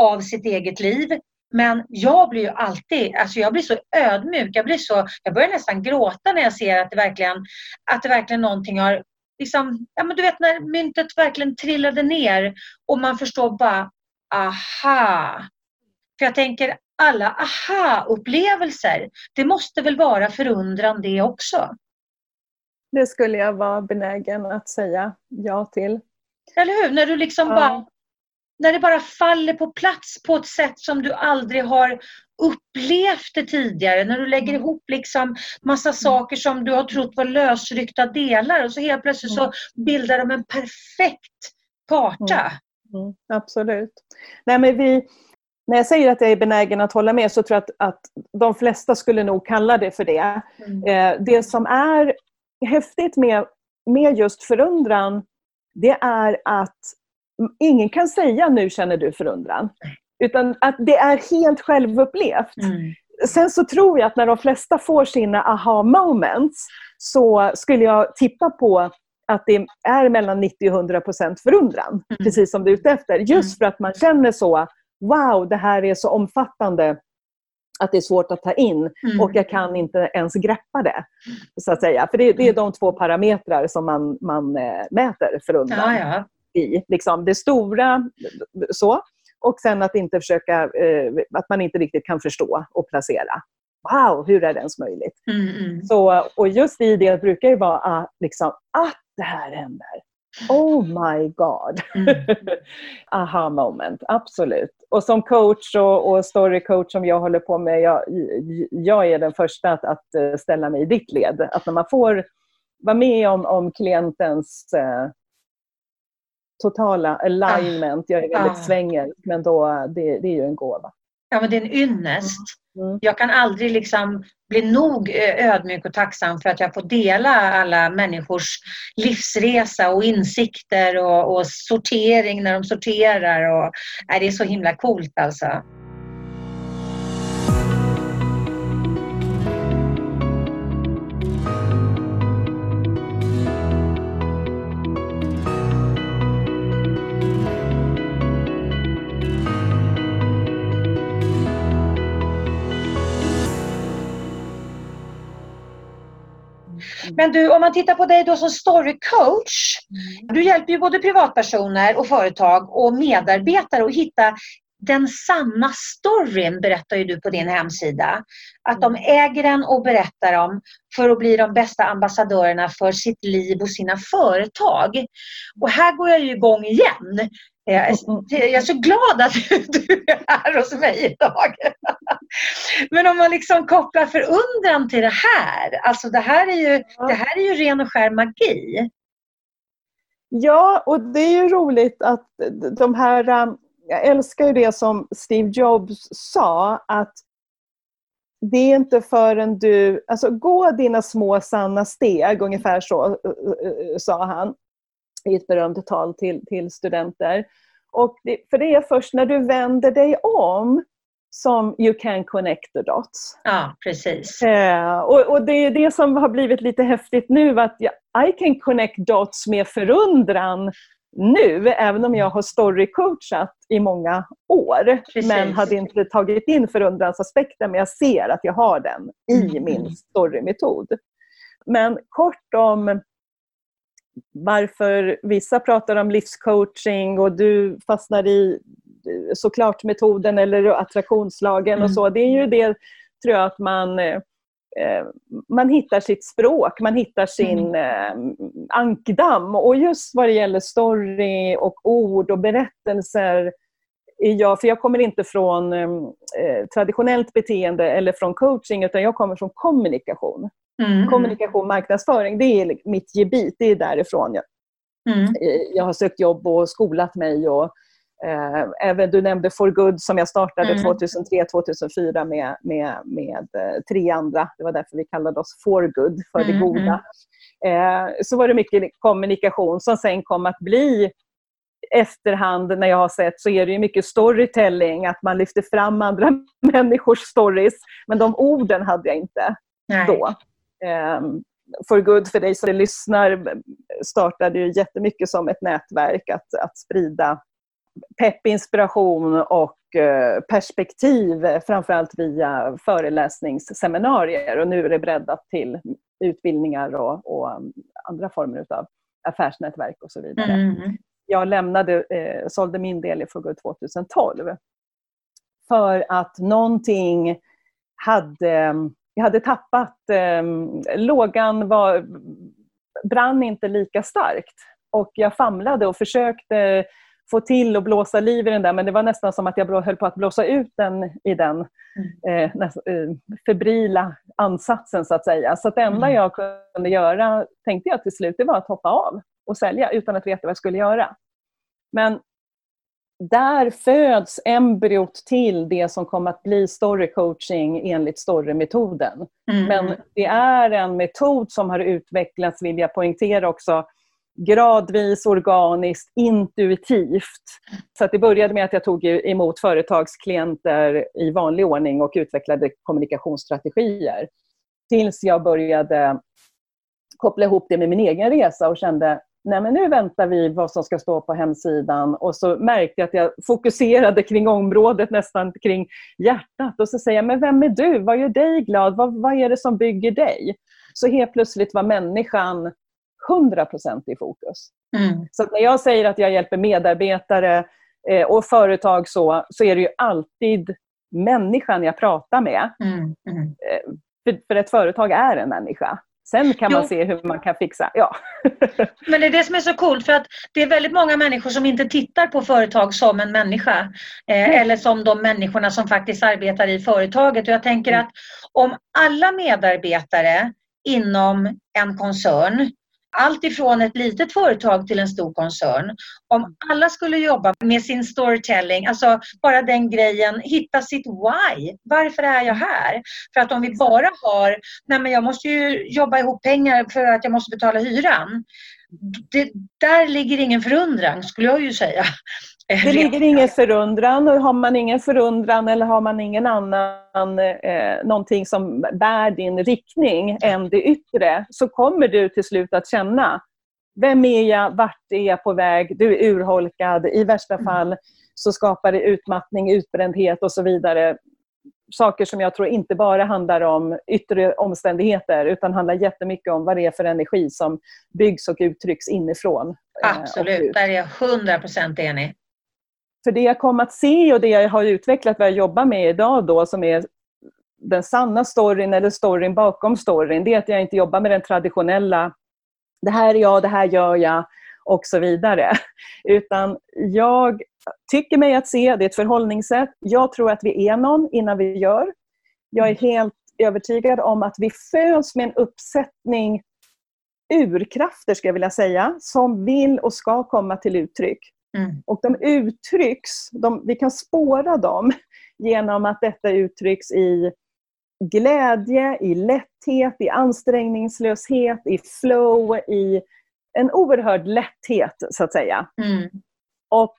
av sitt eget liv. Men jag blir ju alltid, alltså jag blir så ödmjuk, jag blir så, jag börjar nästan gråta när jag ser att det verkligen, att det verkligen någonting har, liksom, ja men du vet när myntet verkligen trillade ner och man förstår bara, aha. För jag tänker alla aha-upplevelser, det måste väl vara förundran det också? Det skulle jag vara benägen att säga ja till. Eller hur? När du liksom ja. bara när det bara faller på plats på ett sätt som du aldrig har upplevt det tidigare. När du lägger mm. ihop liksom massa saker som du har trott var lösryckta delar och så helt plötsligt så mm. bildar de en perfekt karta. Mm. Mm, absolut. Nej, men vi, när jag säger att jag är benägen att hålla med så tror jag att, att de flesta skulle nog kalla det för det. Mm. Eh, det som är häftigt med, med just förundran, det är att ingen kan säga nu känner du förundran. Utan att det är helt självupplevt. Mm. Sen så tror jag att när de flesta får sina aha moments så skulle jag tippa på att det är mellan 90 och 100 procent förundran. Mm. Precis som du är ute efter. Just mm. för att man känner så, wow, det här är så omfattande att det är svårt att ta in mm. och jag kan inte ens greppa det. så att säga. För det, det är de två parametrar som man, man äh, mäter förundran ja, ja. i. Liksom det stora, så. Och sen att, inte försöka, äh, att man inte riktigt kan förstå och placera. Wow, hur är det ens möjligt? Mm, mm. Så, och just i det brukar det vara att, liksom, att det här händer. Oh my God! Mm. Aha moment, absolut. Och som coach och, och storycoach som jag håller på med, jag, jag är den första att, att, eh, ställa mig i ditt led. Att när man får vara med om, om klientens eh, totala alignment, jag är väldigt ah. svänger, men då, det, det är ju en gåva. Ja, men det är en ynnest. Mm. Jag kan aldrig liksom bli nog eh, ödmjuk och tacksam för att jag får dela alla människors livsresa och insikter och, och sortering när de sorterar. Och, äh, det är så himla coolt alltså. Men du, om man tittar på dig då som storycoach. Mm. Du hjälper ju både privatpersoner och företag och medarbetare att hitta den sanna storyn berättar ju du på din hemsida. Att de äger den och berättar om för att bli de bästa ambassadörerna för sitt liv och sina företag. Och här går jag ju igång igen. Jag är så glad att du är här hos mig idag. Men om man liksom kopplar förundran till det här. Alltså det här är ju, det här är ju ren och skär magi. Ja, och det är ju roligt att de här... Jag älskar ju det som Steve Jobs sa att det är inte förrän du... Alltså gå dina små sanna steg, ungefär så sa han i ett berömt tal till, till studenter. Och det, för det är först när du vänder dig om som you can connect the dots. Ja, precis. Eh, och, och, det är det som har blivit lite häftigt nu, att I can connect dots med förundran nu, även om jag har storycoachat i många år. Precis. Men hade inte tagit in förundransaspekten, men jag ser att jag har den i Mm. min storymetod. Men kort om varför vissa pratar om livscoaching och du fastnar i såklart metoden eller attraktionslagen Mm. och så. Det är ju det, tror jag, att man eh, eh, man hittar sitt språk, man hittar sin eh, ankdamm. Och just vad det gäller story och ord och berättelser är jag, för jag kommer inte från eh, traditionellt beteende eller från coaching, utan jag kommer från kommunikation. Mm. Kommunikation, marknadsföring, det är mitt gebit, det är därifrån jag, Mm. eh, jag har sökt jobb och skolat mig. Och, eh, även Du nämnde For Good som jag startade Mm. 2003-2004 med, med, med eh, tre andra. Det var därför vi kallade oss For Good, för det Mm, goda. Eh, så var det mycket kommunikation som sen kom att bli efterhand när jag har sett så är det ju mycket storytelling, att man lyfter fram andra människors stories. Men de orden hade jag inte Nej. då. Um, For Good, för dig som lyssnar, startade ju jättemycket som ett nätverk att, att sprida pepp, inspiration och eh, perspektiv, framförallt via föreläsningsseminarier. Och nu är det breddat till utbildningar och, och um, andra former av affärsnätverk och så vidare Mm. jag lämnade, eh, sålde min del i For Good 2012. För att någonting hade, jag hade tappat, eh, lågan var, brann inte lika starkt. Och jag famlade och försökte få till och blåsa liv i den där, men det var nästan som att jag höll på att blåsa ut den i den eh, näst, eh, febrila ansatsen så att säga. Så att det enda Mm. jag kunde göra, tänkte jag till slut, det var att hoppa av och sälja utan att veta vad jag skulle göra. Men där föds embryot till det som kom att bli story coaching enligt storymetoden. Mm. Men det är en metod som har utvecklats, vill jag poängtera också, gradvis, organiskt, intuitivt. Så att det började med att jag tog emot företagsklienter i vanlig ordning och utvecklade kommunikationsstrategier. Tills jag började koppla ihop det med min egen resa och kände Nej, men nu väntar vi vad som ska stå på hemsidan och så märkte jag att jag fokuserade kring området, nästan kring hjärtat. Och så säger jag, men vem är du? Vad gör dig glad? Vad, vad är det som bygger dig? Så helt plötsligt var människan 100% i fokus. Mm. Så när jag säger att jag hjälper medarbetare eh, och företag så, så är det ju alltid människan jag pratar med. Mm. Mm. För, för ett företag är en människa. Sen kan man Jo. se hur man kan fixa. Ja. Men det är det som är så coolt för att det är väldigt många människor som inte tittar på företag som en människa. Eh, eller som de människorna som faktiskt arbetar i företaget. Och jag tänker Mm. att om alla medarbetare inom en koncern allt ifrån ett litet företag till en stor koncern. Om alla skulle jobba med sin storytelling, alltså bara den grejen, hitta sitt why. Varför är jag här? För att om vi bara har, nej men jag måste ju jobba ihop pengar för att jag måste betala hyran. Det, där ligger ingen förundran skulle jag ju säga. Det ligger ingen förundran och har man ingen förundran eller har man ingen annan eh, någonting som bär din riktning än det yttre så kommer du till slut att känna vem är jag, vart är jag på väg, du är urholkad, i värsta fall så skapar det utmattning, utbrändhet och så vidare. Saker som jag tror inte bara handlar om yttre omständigheter utan handlar jättemycket om vad det är för energi som byggs och uttrycks inifrån. eh, Absolut, ut. där är jag 100% enig. För det jag kom att se och det jag har utvecklat vad jag jobbar med idag då som är den sanna storyn eller storyn bakom storyn, det är att jag inte jobbar med den traditionella det här är jag, det här gör jag och så vidare. Utan jag tycker mig att se, det är ett förhållningssätt. Jag tror att vi är någon innan vi gör. Jag är helt övertygad om att vi föds med en uppsättning urkrafter, ska jag vilja säga, som vill och ska komma till uttryck. Mm. Och de uttrycks, de, vi kan spåra dem genom att detta uttrycks i glädje, i lätthet, i ansträngningslöshet, i flow, i en oerhörd lätthet så att säga. Mm. Och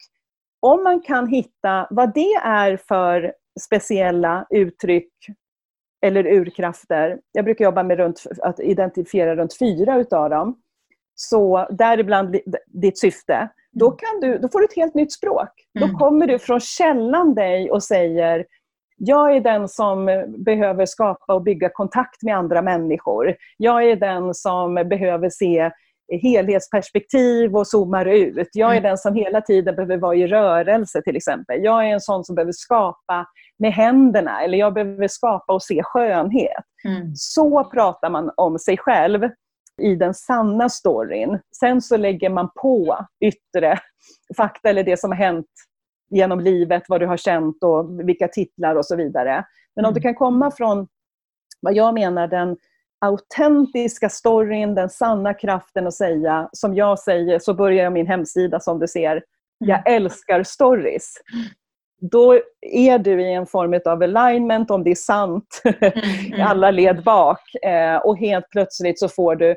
om man kan hitta vad det är för speciella uttryck eller urkrafter, jag brukar jobba med runt, att identifiera runt fyra utav dem, så däribland ditt syfte. Då, kan du, då får du ett helt nytt språk. Mm. Då kommer du från källan dig och säger jag är den som behöver skapa och bygga kontakt med andra människor. Jag är den som behöver se helhetsperspektiv och zoomar ut. Jag är Mm. den som hela tiden behöver vara i rörelse till exempel. Jag är en sån som behöver skapa med händerna eller jag behöver skapa och se skönhet. Mm. Så pratar man om sig själv i den sanna storyn. Sen så lägger man på yttre fakta eller det som har hänt genom livet, vad du har känt och vilka titlar och så vidare. Men om Mm. du kan komma från vad jag menar den autentiska storyn, den sanna kraften att säga, som jag säger, så börjar jag min hemsida som du ser, jag älskar stories. Då är du i en form av alignment, om det är sant, i Mm. alla led bak. Eh, och helt plötsligt så får du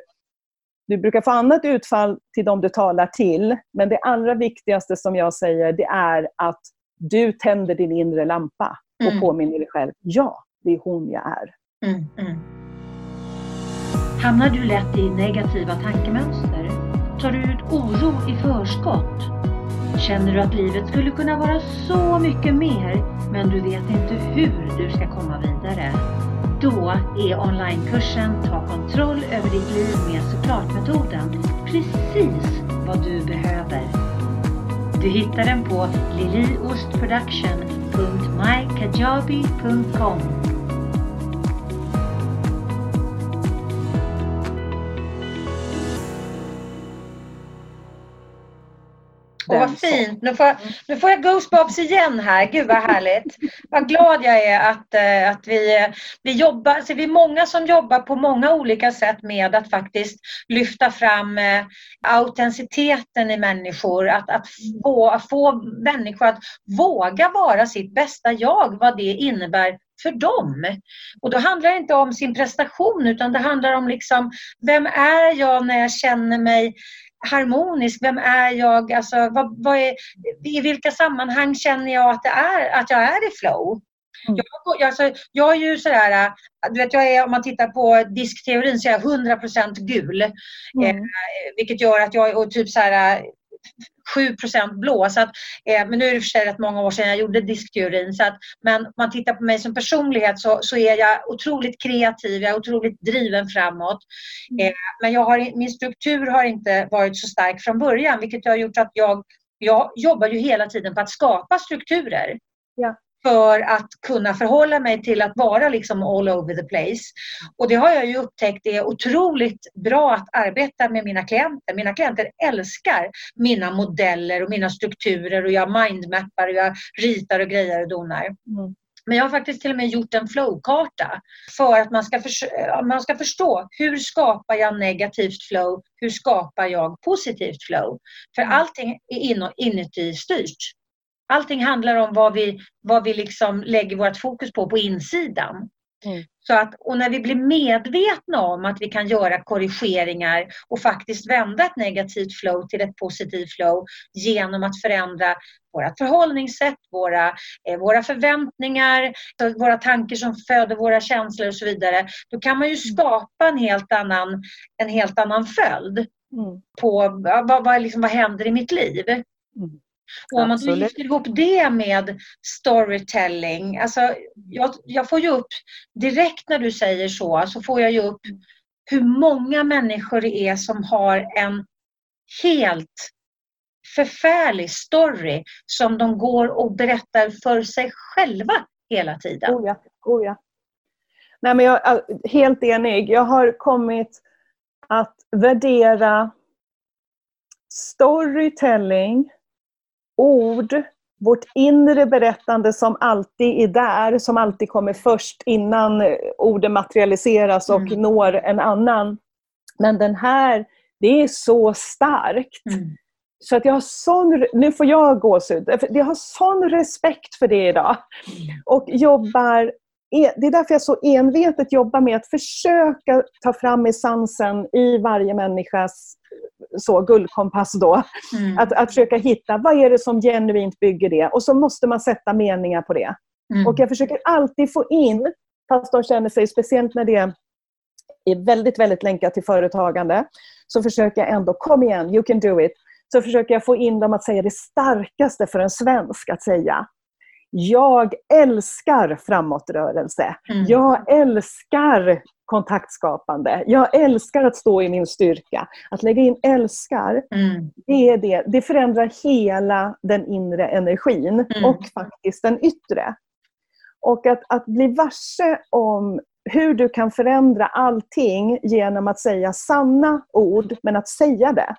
du brukar få annat utfall till de du talar till, men det allra viktigaste som jag säger, det är att du tänder din inre lampa och Mm. påminner dig själv, ja, det är hon jag är. Mm. Mm. Hamnar du lätt i negativa tankemönster? Tar du ut oro i förskott? Känner du att livet skulle kunna vara så mycket mer, men du vet inte hur du ska komma vidare? Då är onlinekursen Ta kontroll över ditt liv med såklart-metoden precis vad du behöver. Du hittar den på liliostproduction.mykajabi.com Åh, vad fint. Nu får, jag, nu får jag goosebumps igen här. Gud vad härligt. Vad glad jag är att, eh, att vi, vi jobbar. Så vi är många som jobbar på många olika sätt med att faktiskt lyfta fram eh, autenticiteten i människor. Att, att få, få människor att våga vara sitt bästa jag. Vad det innebär för dem. Och då handlar det inte om sin prestation utan det handlar om liksom, vem är jag när jag känner mig harmonisk? Vem är jag? Alltså, vad, vad är, I vilka sammanhang känner jag att, det är, att jag är i flow? Mm. Jag, alltså, jag är ju sådär, du vet, jag är, om man tittar på diskteorin så är jag 100% gul. Mm. Vilket gör att jag är typ så här 7% blå. Så att, eh, men nu är det för sig rätt många år sedan jag gjorde diskteorin. Så att, men om man tittar på mig som personlighet så, så är jag otroligt kreativ, jag är otroligt driven framåt. Eh, men jag har, min struktur har inte varit så stark från början vilket har gjort att jag, jag jobbar ju hela tiden på att skapa strukturer. Ja. För att kunna förhålla mig till att vara liksom all over the place. Och det har jag ju upptäckt är otroligt bra att arbeta med mina klienter. Mina klienter älskar mina modeller och mina strukturer och jag mindmappar och jag ritar och grejer och donar. Mm. Men jag har faktiskt till och med gjort en flowkarta för att man ska, förs- man ska förstå hur skapar jag negativt flow? Hur skapar jag positivt flow? För allting är in- inuti styrt. Allting handlar om vad vi, vad vi liksom lägger vårt fokus på på insidan. Mm. Så att, och när vi blir medvetna om att vi kan göra korrigeringar och faktiskt vända ett negativt flow till ett positivt flow genom att förändra våra förhållningssätt, våra, eh, våra förväntningar, våra tankar som föder våra känslor och så vidare. Då kan man ju skapa en helt annan, en helt annan följd Mm. på vad, vad, liksom, vad händer i mitt liv. Mm. Och om man då gifter ihop det med storytelling. Alltså, jag, jag får ju upp, direkt när du säger så, så får jag ju upp hur många människor det är som har en helt förfärlig story som de går och berättar för sig själva hela tiden. Oh ja, oh ja. Nej, men jag är helt enig. Jag har kommit att värdera storytelling, ord, vårt inre berättande som alltid är där, som alltid kommer först innan eh, orden materialiseras och Mm. når en annan. Men den här, det är så starkt. Mm. Så att jag har sån, nu får jag gåshud. Jag har sån respekt för det idag. Och jobbar, e- det är därför jag så envetet jobbar med att försöka ta fram essensen i varje människas så, guldkompass då. Mm. Att, att försöka hitta vad är det som genuint bygger det och så måste man sätta meningar på det. Mm. Och jag försöker alltid få in, fast de känner sig, speciellt när det är väldigt, väldigt länkat till företagande, så försöker jag ändå, kom igen, you can do it. så försöker jag få in dem att säga det starkaste för en svensk att säga. Jag älskar framåtrörelse. Mm. Jag älskar kontaktskapande. Jag älskar att stå i min styrka. Att lägga in älskar, mm. det, är det. det förändrar hela den inre energin mm. och faktiskt den yttre. Och att, att bli varse om hur du kan förändra allting genom att säga sanna ord, men att säga det.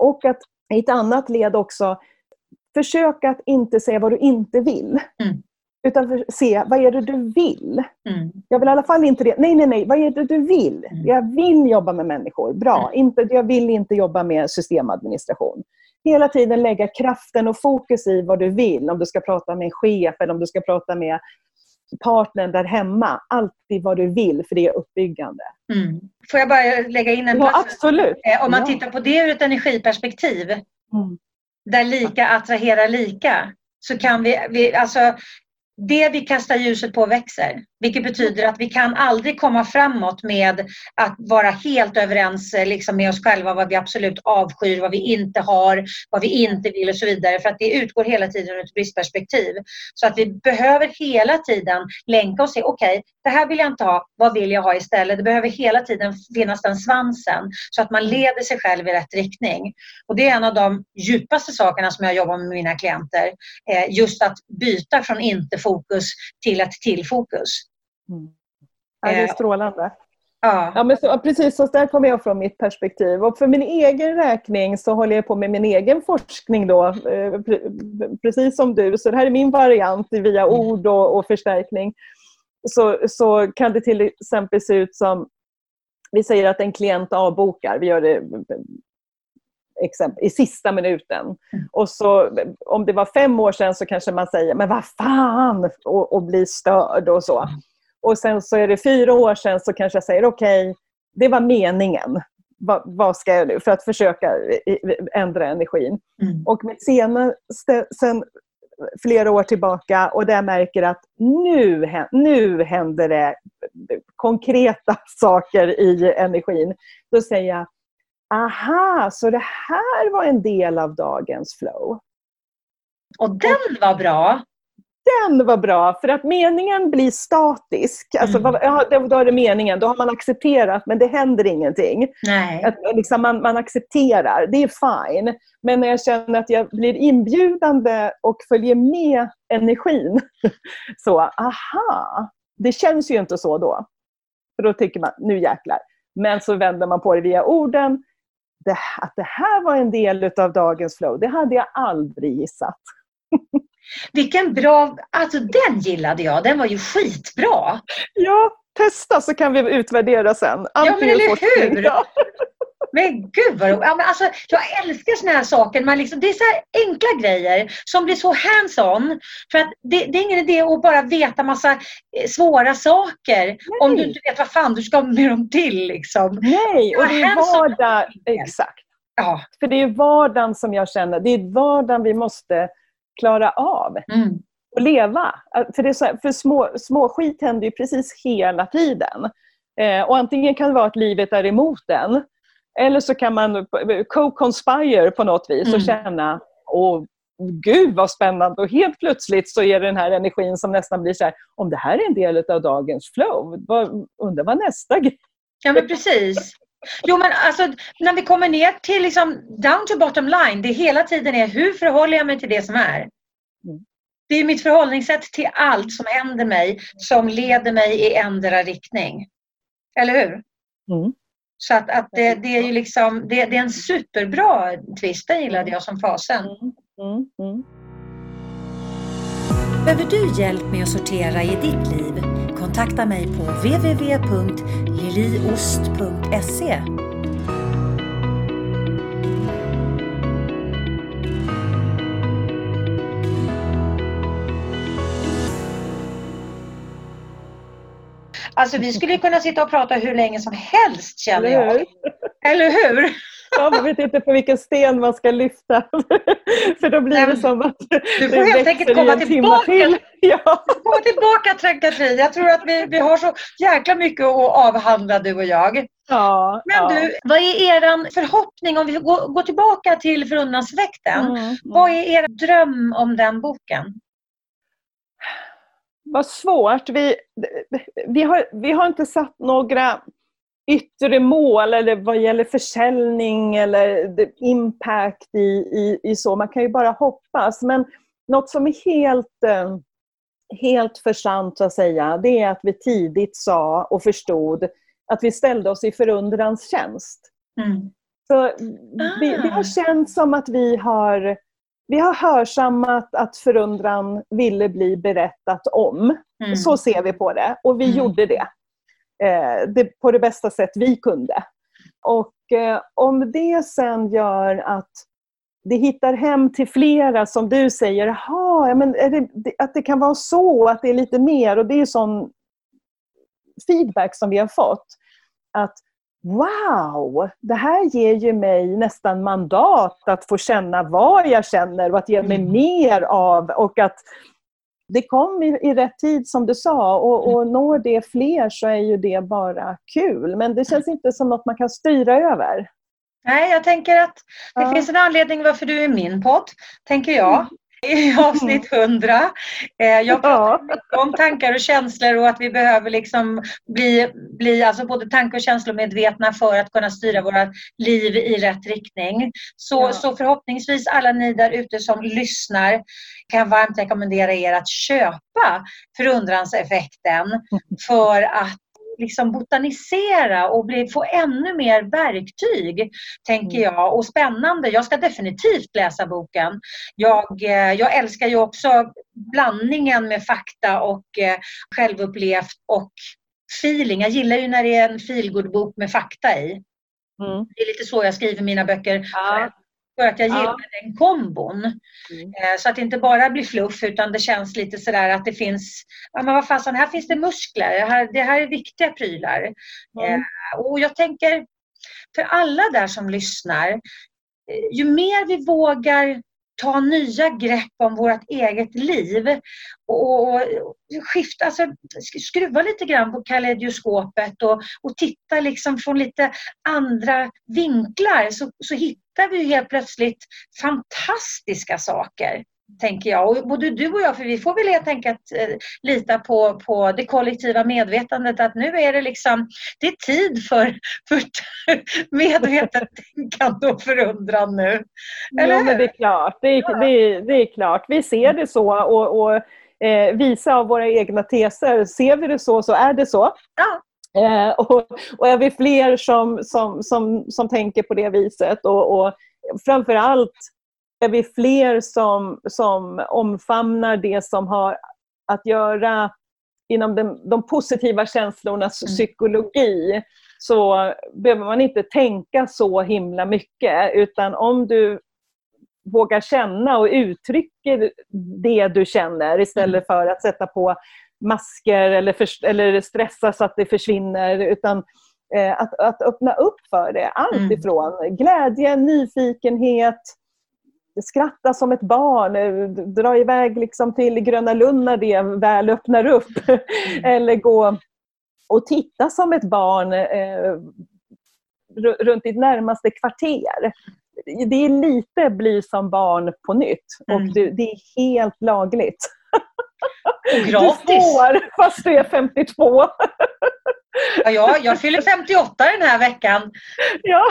Och att i ett annat led också försöka att inte säga vad du inte vill. Mm. Utan se, vad är det du vill? Mm. Jag vill i alla fall inte det. Nej, nej, nej, vad är det du vill? Mm. Jag vill jobba med människor. Bra. Mm. Inte, jag vill inte jobba med systemadministration. Hela tiden lägga kraften och fokus i vad du vill. Om du ska prata med en chef eller om du ska prata med partnern där hemma. Alltid vad du vill, för det är uppbyggande. Mm. Får jag bara lägga in en Ja, absolut. Eh, om man ja. tittar på det ur ett energiperspektiv, mm. där lika attraherar lika, så kan vi, vi alltså, det vi kastar ljuset på växer. Vilket betyder att vi kan aldrig komma framåt med att vara helt överens eh, liksom, med oss själva vad vi absolut avskyr, vad vi inte har, vad vi inte vill och så vidare. För att det utgår hela tiden ur ett bristperspektiv. Så att vi behöver hela tiden länka och se, okej, okay, det här vill jag inte ha, vad vill jag ha istället? Det behöver hela tiden finnas den svansen så att man leder sig själv i rätt riktning. Och det är en av de djupaste sakerna som jag jobbar med mina klienter. Eh, just att byta från inte-fokus till ett till-fokus. Mm. Ja, det är eh, strålande. Ja. ja men så, precis, så där kommer jag från mitt perspektiv. Och för min egen räkning så håller jag på med min egen forskning då, eh, precis som du. Så det här är min variant via mm. ord och, och förstärkning. Så, så kan det till exempel se ut som, vi säger att en klient avbokar, vi gör det exempel, i sista minuten. Mm. Och så, om det var fem år sedan så kanske man säger, men vad fan, och, och blir störd och så. Mm. Och sen så är det fyra år sedan så kanske jag säger okej, okay, det var meningen. Va, vad ska jag nu? För att försöka ändra energin. Mm. Och mitt senaste, sen flera år tillbaka och där jag märker att nu, nu händer det konkreta saker i energin. Då säger jag, aha, så det här var en del av dagens flow. Och den var bra! Den var bra, för att meningen blir statisk. Alltså, mm. ja, då är det meningen, då har man accepterat, men det händer ingenting. Nej. Att, liksom, man, man accepterar, det är fine. Men när jag känner att jag blir inbjudande och följer med energin, så aha, det känns ju inte så då. För då tycker man, nu jäklar. Men så vänder man på det via orden. Det, att det här var en del av dagens flow, det hade jag aldrig gissat. Vilken bra, alltså den gillade jag, den var ju skitbra. Ja, testa så kan vi utvärdera sen. Antingen ja men eller hur! Ja. Men gud vad ja, men alltså, Jag älskar såna här saker. Man liksom, det är så enkla grejer som blir så hands-on. För att det, det, är ingen idé att bara veta massa eh, svåra saker Nej. om du inte vet vad fan du ska med dem till. Liksom. Nej, och det är vardag. Exakt. Ja. För det är vardagen som jag känner, det är vardagen vi måste klara av. Mm. Och leva. För, det här, för små, små skit händer ju precis hela tiden. Eh, och antingen kan det vara att livet är emot en. Eller så kan man co-conspire på något vis och mm. känna Åh, gud vad spännande och helt plötsligt så är det den här energin som nästan blir så här, om det här är en del av dagens flow, vad, undrar vad nästa grej Ja men precis. Jo men alltså när vi kommer ner till liksom down to bottom line, det hela tiden är hur förhåller jag mig till det som är? Mm. Det är mitt förhållningssätt till allt som händer mig som leder mig i ändra riktning. Eller hur? Mm. Så att, att det, det, är ju liksom, det, det, är en superbra twist, den gillade jag som fasen. Mm. Mm. mm. Behöver du hjälp med att sortera i ditt liv? Kontakta mig på www.liliost.se Alltså vi skulle kunna sitta och prata hur länge som helst känner jag. Eller hur? Ja, man vet inte på vilken sten man ska lyfta. För då blir det som att Du får helt enkelt komma tillbaka. Till. Ja. Komma tillbaka Katrin. Jag tror att vi, vi har så jäkla mycket att avhandla du och jag. Ja, Men ja. du, vad är er förhoppning om vi går, går tillbaka till förundransväkten? Mm, mm. Vad är er dröm om den boken? Vad svårt. Vi, vi, har, vi har inte satt några yttre mål eller vad gäller försäljning eller impact i, i, i så. Man kan ju bara hoppas. Men något som är helt, eh, helt för sant att säga, det är att vi tidigt sa och förstod att vi ställde oss i förundrans tjänst. Mm. Så vi, det har känts som att vi har, vi har hörsammat att förundran ville bli berättat om. Mm. Så ser vi på det. Och vi Mm. gjorde det. Eh, det. På det bästa sätt vi kunde. Och eh, om det sen gör att det hittar hem till flera som du säger, ja, men det- att det kan vara så, att det är lite mer. Och det är sån feedback som vi har fått. Att wow, det här ger ju mig nästan mandat att få känna vad jag känner och att ge mig Mm. mer av. Och att det kom i, i rätt tid som du sa och, och når det fler så är ju det bara kul. Men det känns inte som något man kan styra över. Nej, jag tänker att det Ja. finns en anledning varför du är min podd, tänker jag. I avsnitt 100. Eh, Jag pratar mycket om tankar och känslor och att vi behöver liksom bli, bli alltså både tanke och känslomedvetna för att kunna styra våra liv i rätt riktning. Så, Ja. så förhoppningsvis alla ni där ute som lyssnar kan varmt rekommendera er att köpa förundranseffekten för att liksom botanisera och bli, få ännu mer verktyg, tänker Mm. jag. Och spännande. Jag ska definitivt läsa boken. Jag, eh, jag älskar ju också blandningen med fakta och eh, självupplevt och feeling. Jag gillar ju när det är en feelgood-bok med fakta i. Mm. Det är lite så jag skriver mina böcker. Ja. För att jag Ja. gillar den kombon. Mm. Eh, Så att det inte bara blir fluff utan det känns lite sådär att det finns, ja men vad fasen, här finns det muskler, det här, det här är viktiga prylar. Mm. Och jag tänker, för alla där som lyssnar, eh, ju mer vi vågar ta nya grepp om vårt eget liv och, och, skifta, alltså sk- skruva lite grann på kaleidoskopet och, och titta liksom från lite andra vinklar så, så hittar vi ju helt plötsligt fantastiska saker. Tänker jag. Och både du och jag, för vi får väl helt enkelt eh, lita på, på det kollektiva medvetandet att nu är det liksom, det är tid för, för medvetet tänkande och förundran nu. Eller Jo, men det är klart. Det är, Ja. det, är, det är klart. Vi ser det så och, och eh, visa av våra egna teser. Ser vi det så, så är det så. Ja. Eh, och, och är vi fler som, som, som, som tänker på det viset och, och framför allt är vi fler som, som omfamnar det som har att göra inom den, de positiva känslornas Mm. psykologi så behöver man inte tänka så himla mycket utan om du vågar känna och uttrycker det du känner istället för att sätta på masker eller, för, eller stressa så att det försvinner utan eh, att, att öppna upp för det. Allt Mm. ifrån glädje, nyfikenhet, skratta som ett barn, eh, dra iväg liksom till Gröna Lund när det väl öppnar upp. Eller gå och titta som ett barn eh, ru- runt ditt närmaste kvarter. Det är lite bli som barn på nytt och Mm. du, det är helt lagligt. Och Du gratis. får fast du är 52. Ja, jag, jag fyller 58 den här veckan. Ja.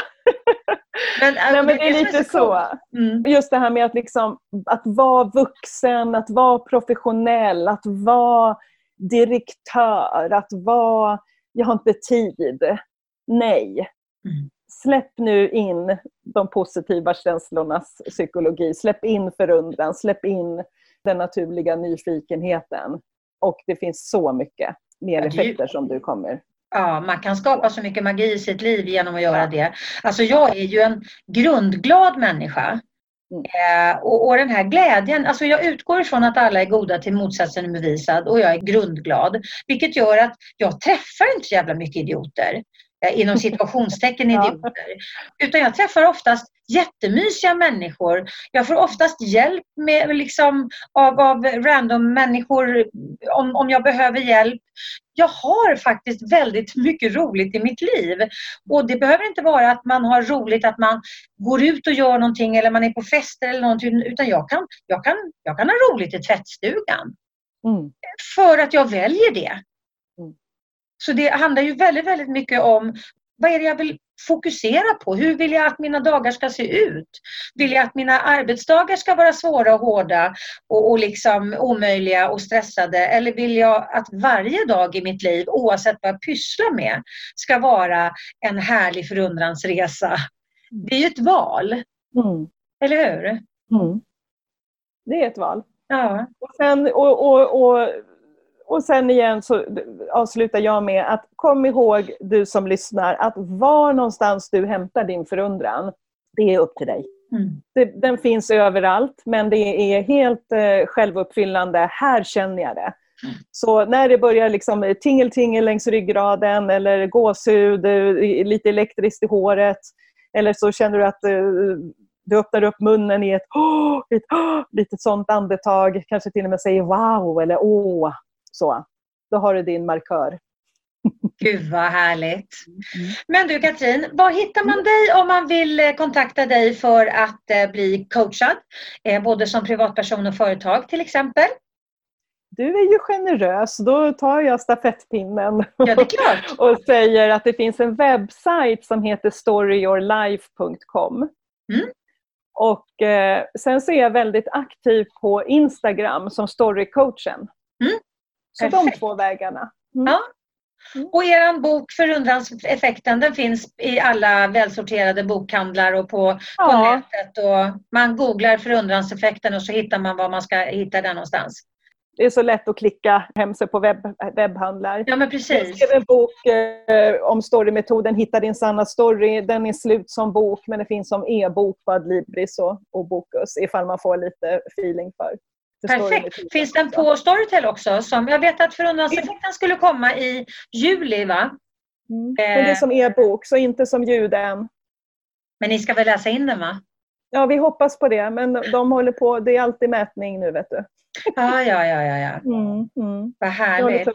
Men, äh, Nej, men det är som lite så så. Mm. Just det här med att, liksom, att vara vuxen, att vara professionell, att vara direktör, att vara jag har inte tid. Nej. Mm. Släpp nu in de positiva känslornas psykologi. Släpp in förundran, släpp in den naturliga nyfikenheten. Och det finns så mycket mer effekter som du kommer. Ja, man kan skapa så mycket magi i sitt liv genom att göra det. Alltså jag är ju en grundglad människa. Mm. Eh, och, och den här glädjen, alltså jag utgår ifrån att alla är goda till motsatsen är bevisad och jag är grundglad. Vilket gör att jag träffar inte så jävla mycket idioter. Eh, inom situationstecken idioter. Utan jag träffar oftast jättemysiga människor. Jag får oftast hjälp med, liksom, av, av random människor om, om jag behöver hjälp. Jag har faktiskt väldigt mycket roligt i mitt liv. Och det behöver inte vara att man har roligt att man går ut och gör någonting eller man är på fester eller någonting. Utan jag kan, jag kan, jag kan ha roligt i tvättstugan. Mm. För att jag väljer det. Mm. Så det handlar ju väldigt, väldigt mycket om vad är det jag vill fokusera på? Hur vill jag att mina dagar ska se ut? Vill jag att mina arbetsdagar ska vara svåra och hårda och, och liksom omöjliga och stressade? Eller vill jag att varje dag i mitt liv, oavsett vad jag pysslar med, ska vara en härlig förundransresa? Det är ju ett val. Mm. Eller hur? Mm. Det är ett val. Ja. Och, sen, och, och, och, och sen igen så avslutar jag med att kom ihåg du som lyssnar att var någonstans du hämtar din förundran, det är upp till dig. Mm. Det, den finns överallt men det är helt eh, självuppfyllande. Här känner jag det. Mm. Så när det börjar liksom tingeltingel längs ryggraden eller gåshud, eh, lite elektriskt i håret eller så känner du att eh, du öppnar upp munnen i ett, oh, ett oh, litet sånt andetag, kanske till och med säger wow eller åh. Så. Då har du din markör. Gud vad härligt. Mm. Men du Katrin, var hittar man dig om man vill eh, kontakta dig för att eh, bli coachad? Eh, både som privatperson och företag till exempel. Du är ju generös, då tar jag stafettpinnen ja, och säger att det finns en webbsajt som heter storyyourlife.com. Mm. Och eh, sen så är jag väldigt aktiv på Instagram som storycoachen. Mm. Så Perfekt. de två vägarna. Mm. Ja. Mm. Och er bok Förundranseffekten den finns i alla välsorterade bokhandlar och på, ja. på nätet. Och man googlar Förundranseffekten och så hittar man var man ska hitta den någonstans. Det är så lätt att klicka hem sig på webb, webbhandlar. Ja, men precis. Jag skrev en bok eh, om storymetoden Hitta din sanna story. Den är slut som bok men det finns som e-bok på Adlibris och, och Bokus ifall man får lite feeling för. Perfekt. Finns den på Storytel också? Som, jag vet att Förundranseffekten skulle komma i juli va? Mm. Men det är som e-bok så inte som ljud än. Men ni ska väl läsa in den va? Ja, vi hoppas på det. Men de håller på, det är alltid mätning nu vet du. Ah, ja, ja, ja, ja. Mm, mm. Vad härligt.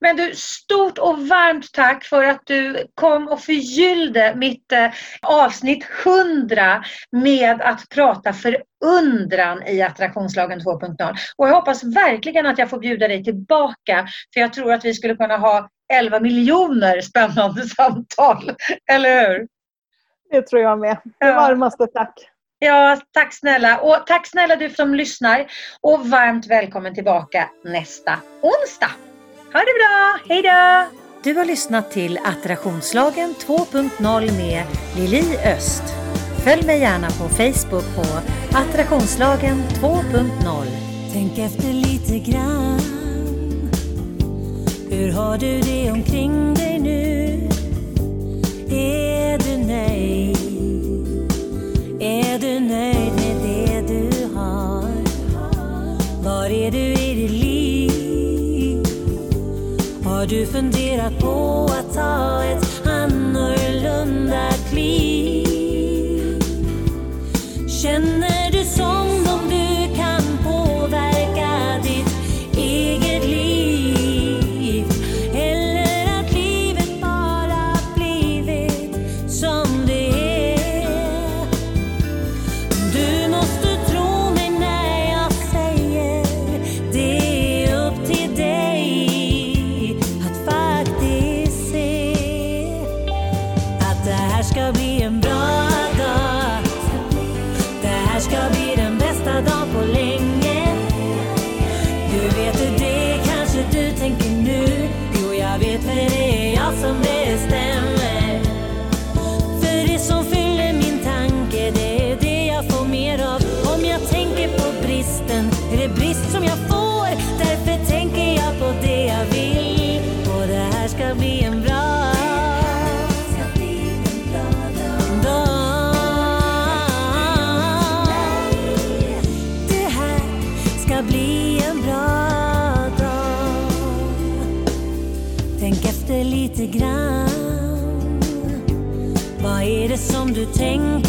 Men du, stort och varmt tack för att du kom och förgyllde mitt eh, avsnitt 100 med att prata förundran i attraktionslagen 2.0. Och jag hoppas verkligen att jag får bjuda dig tillbaka för jag tror att vi skulle kunna ha 11 miljoner spännande samtal. Eller hur? Det tror jag med. Det varmaste tack. Ja, tack snälla. Och tack snälla du som lyssnar. Och varmt välkommen tillbaka nästa onsdag. Ha det bra. Hej då! Du har lyssnat till Attraktionslagen 2.0 med Lili Öst. Följ mig gärna på Facebook på Attraktionslagen 2.0. Tänk efter lite grann. Hur har du det omkring du funderat på att ta ett det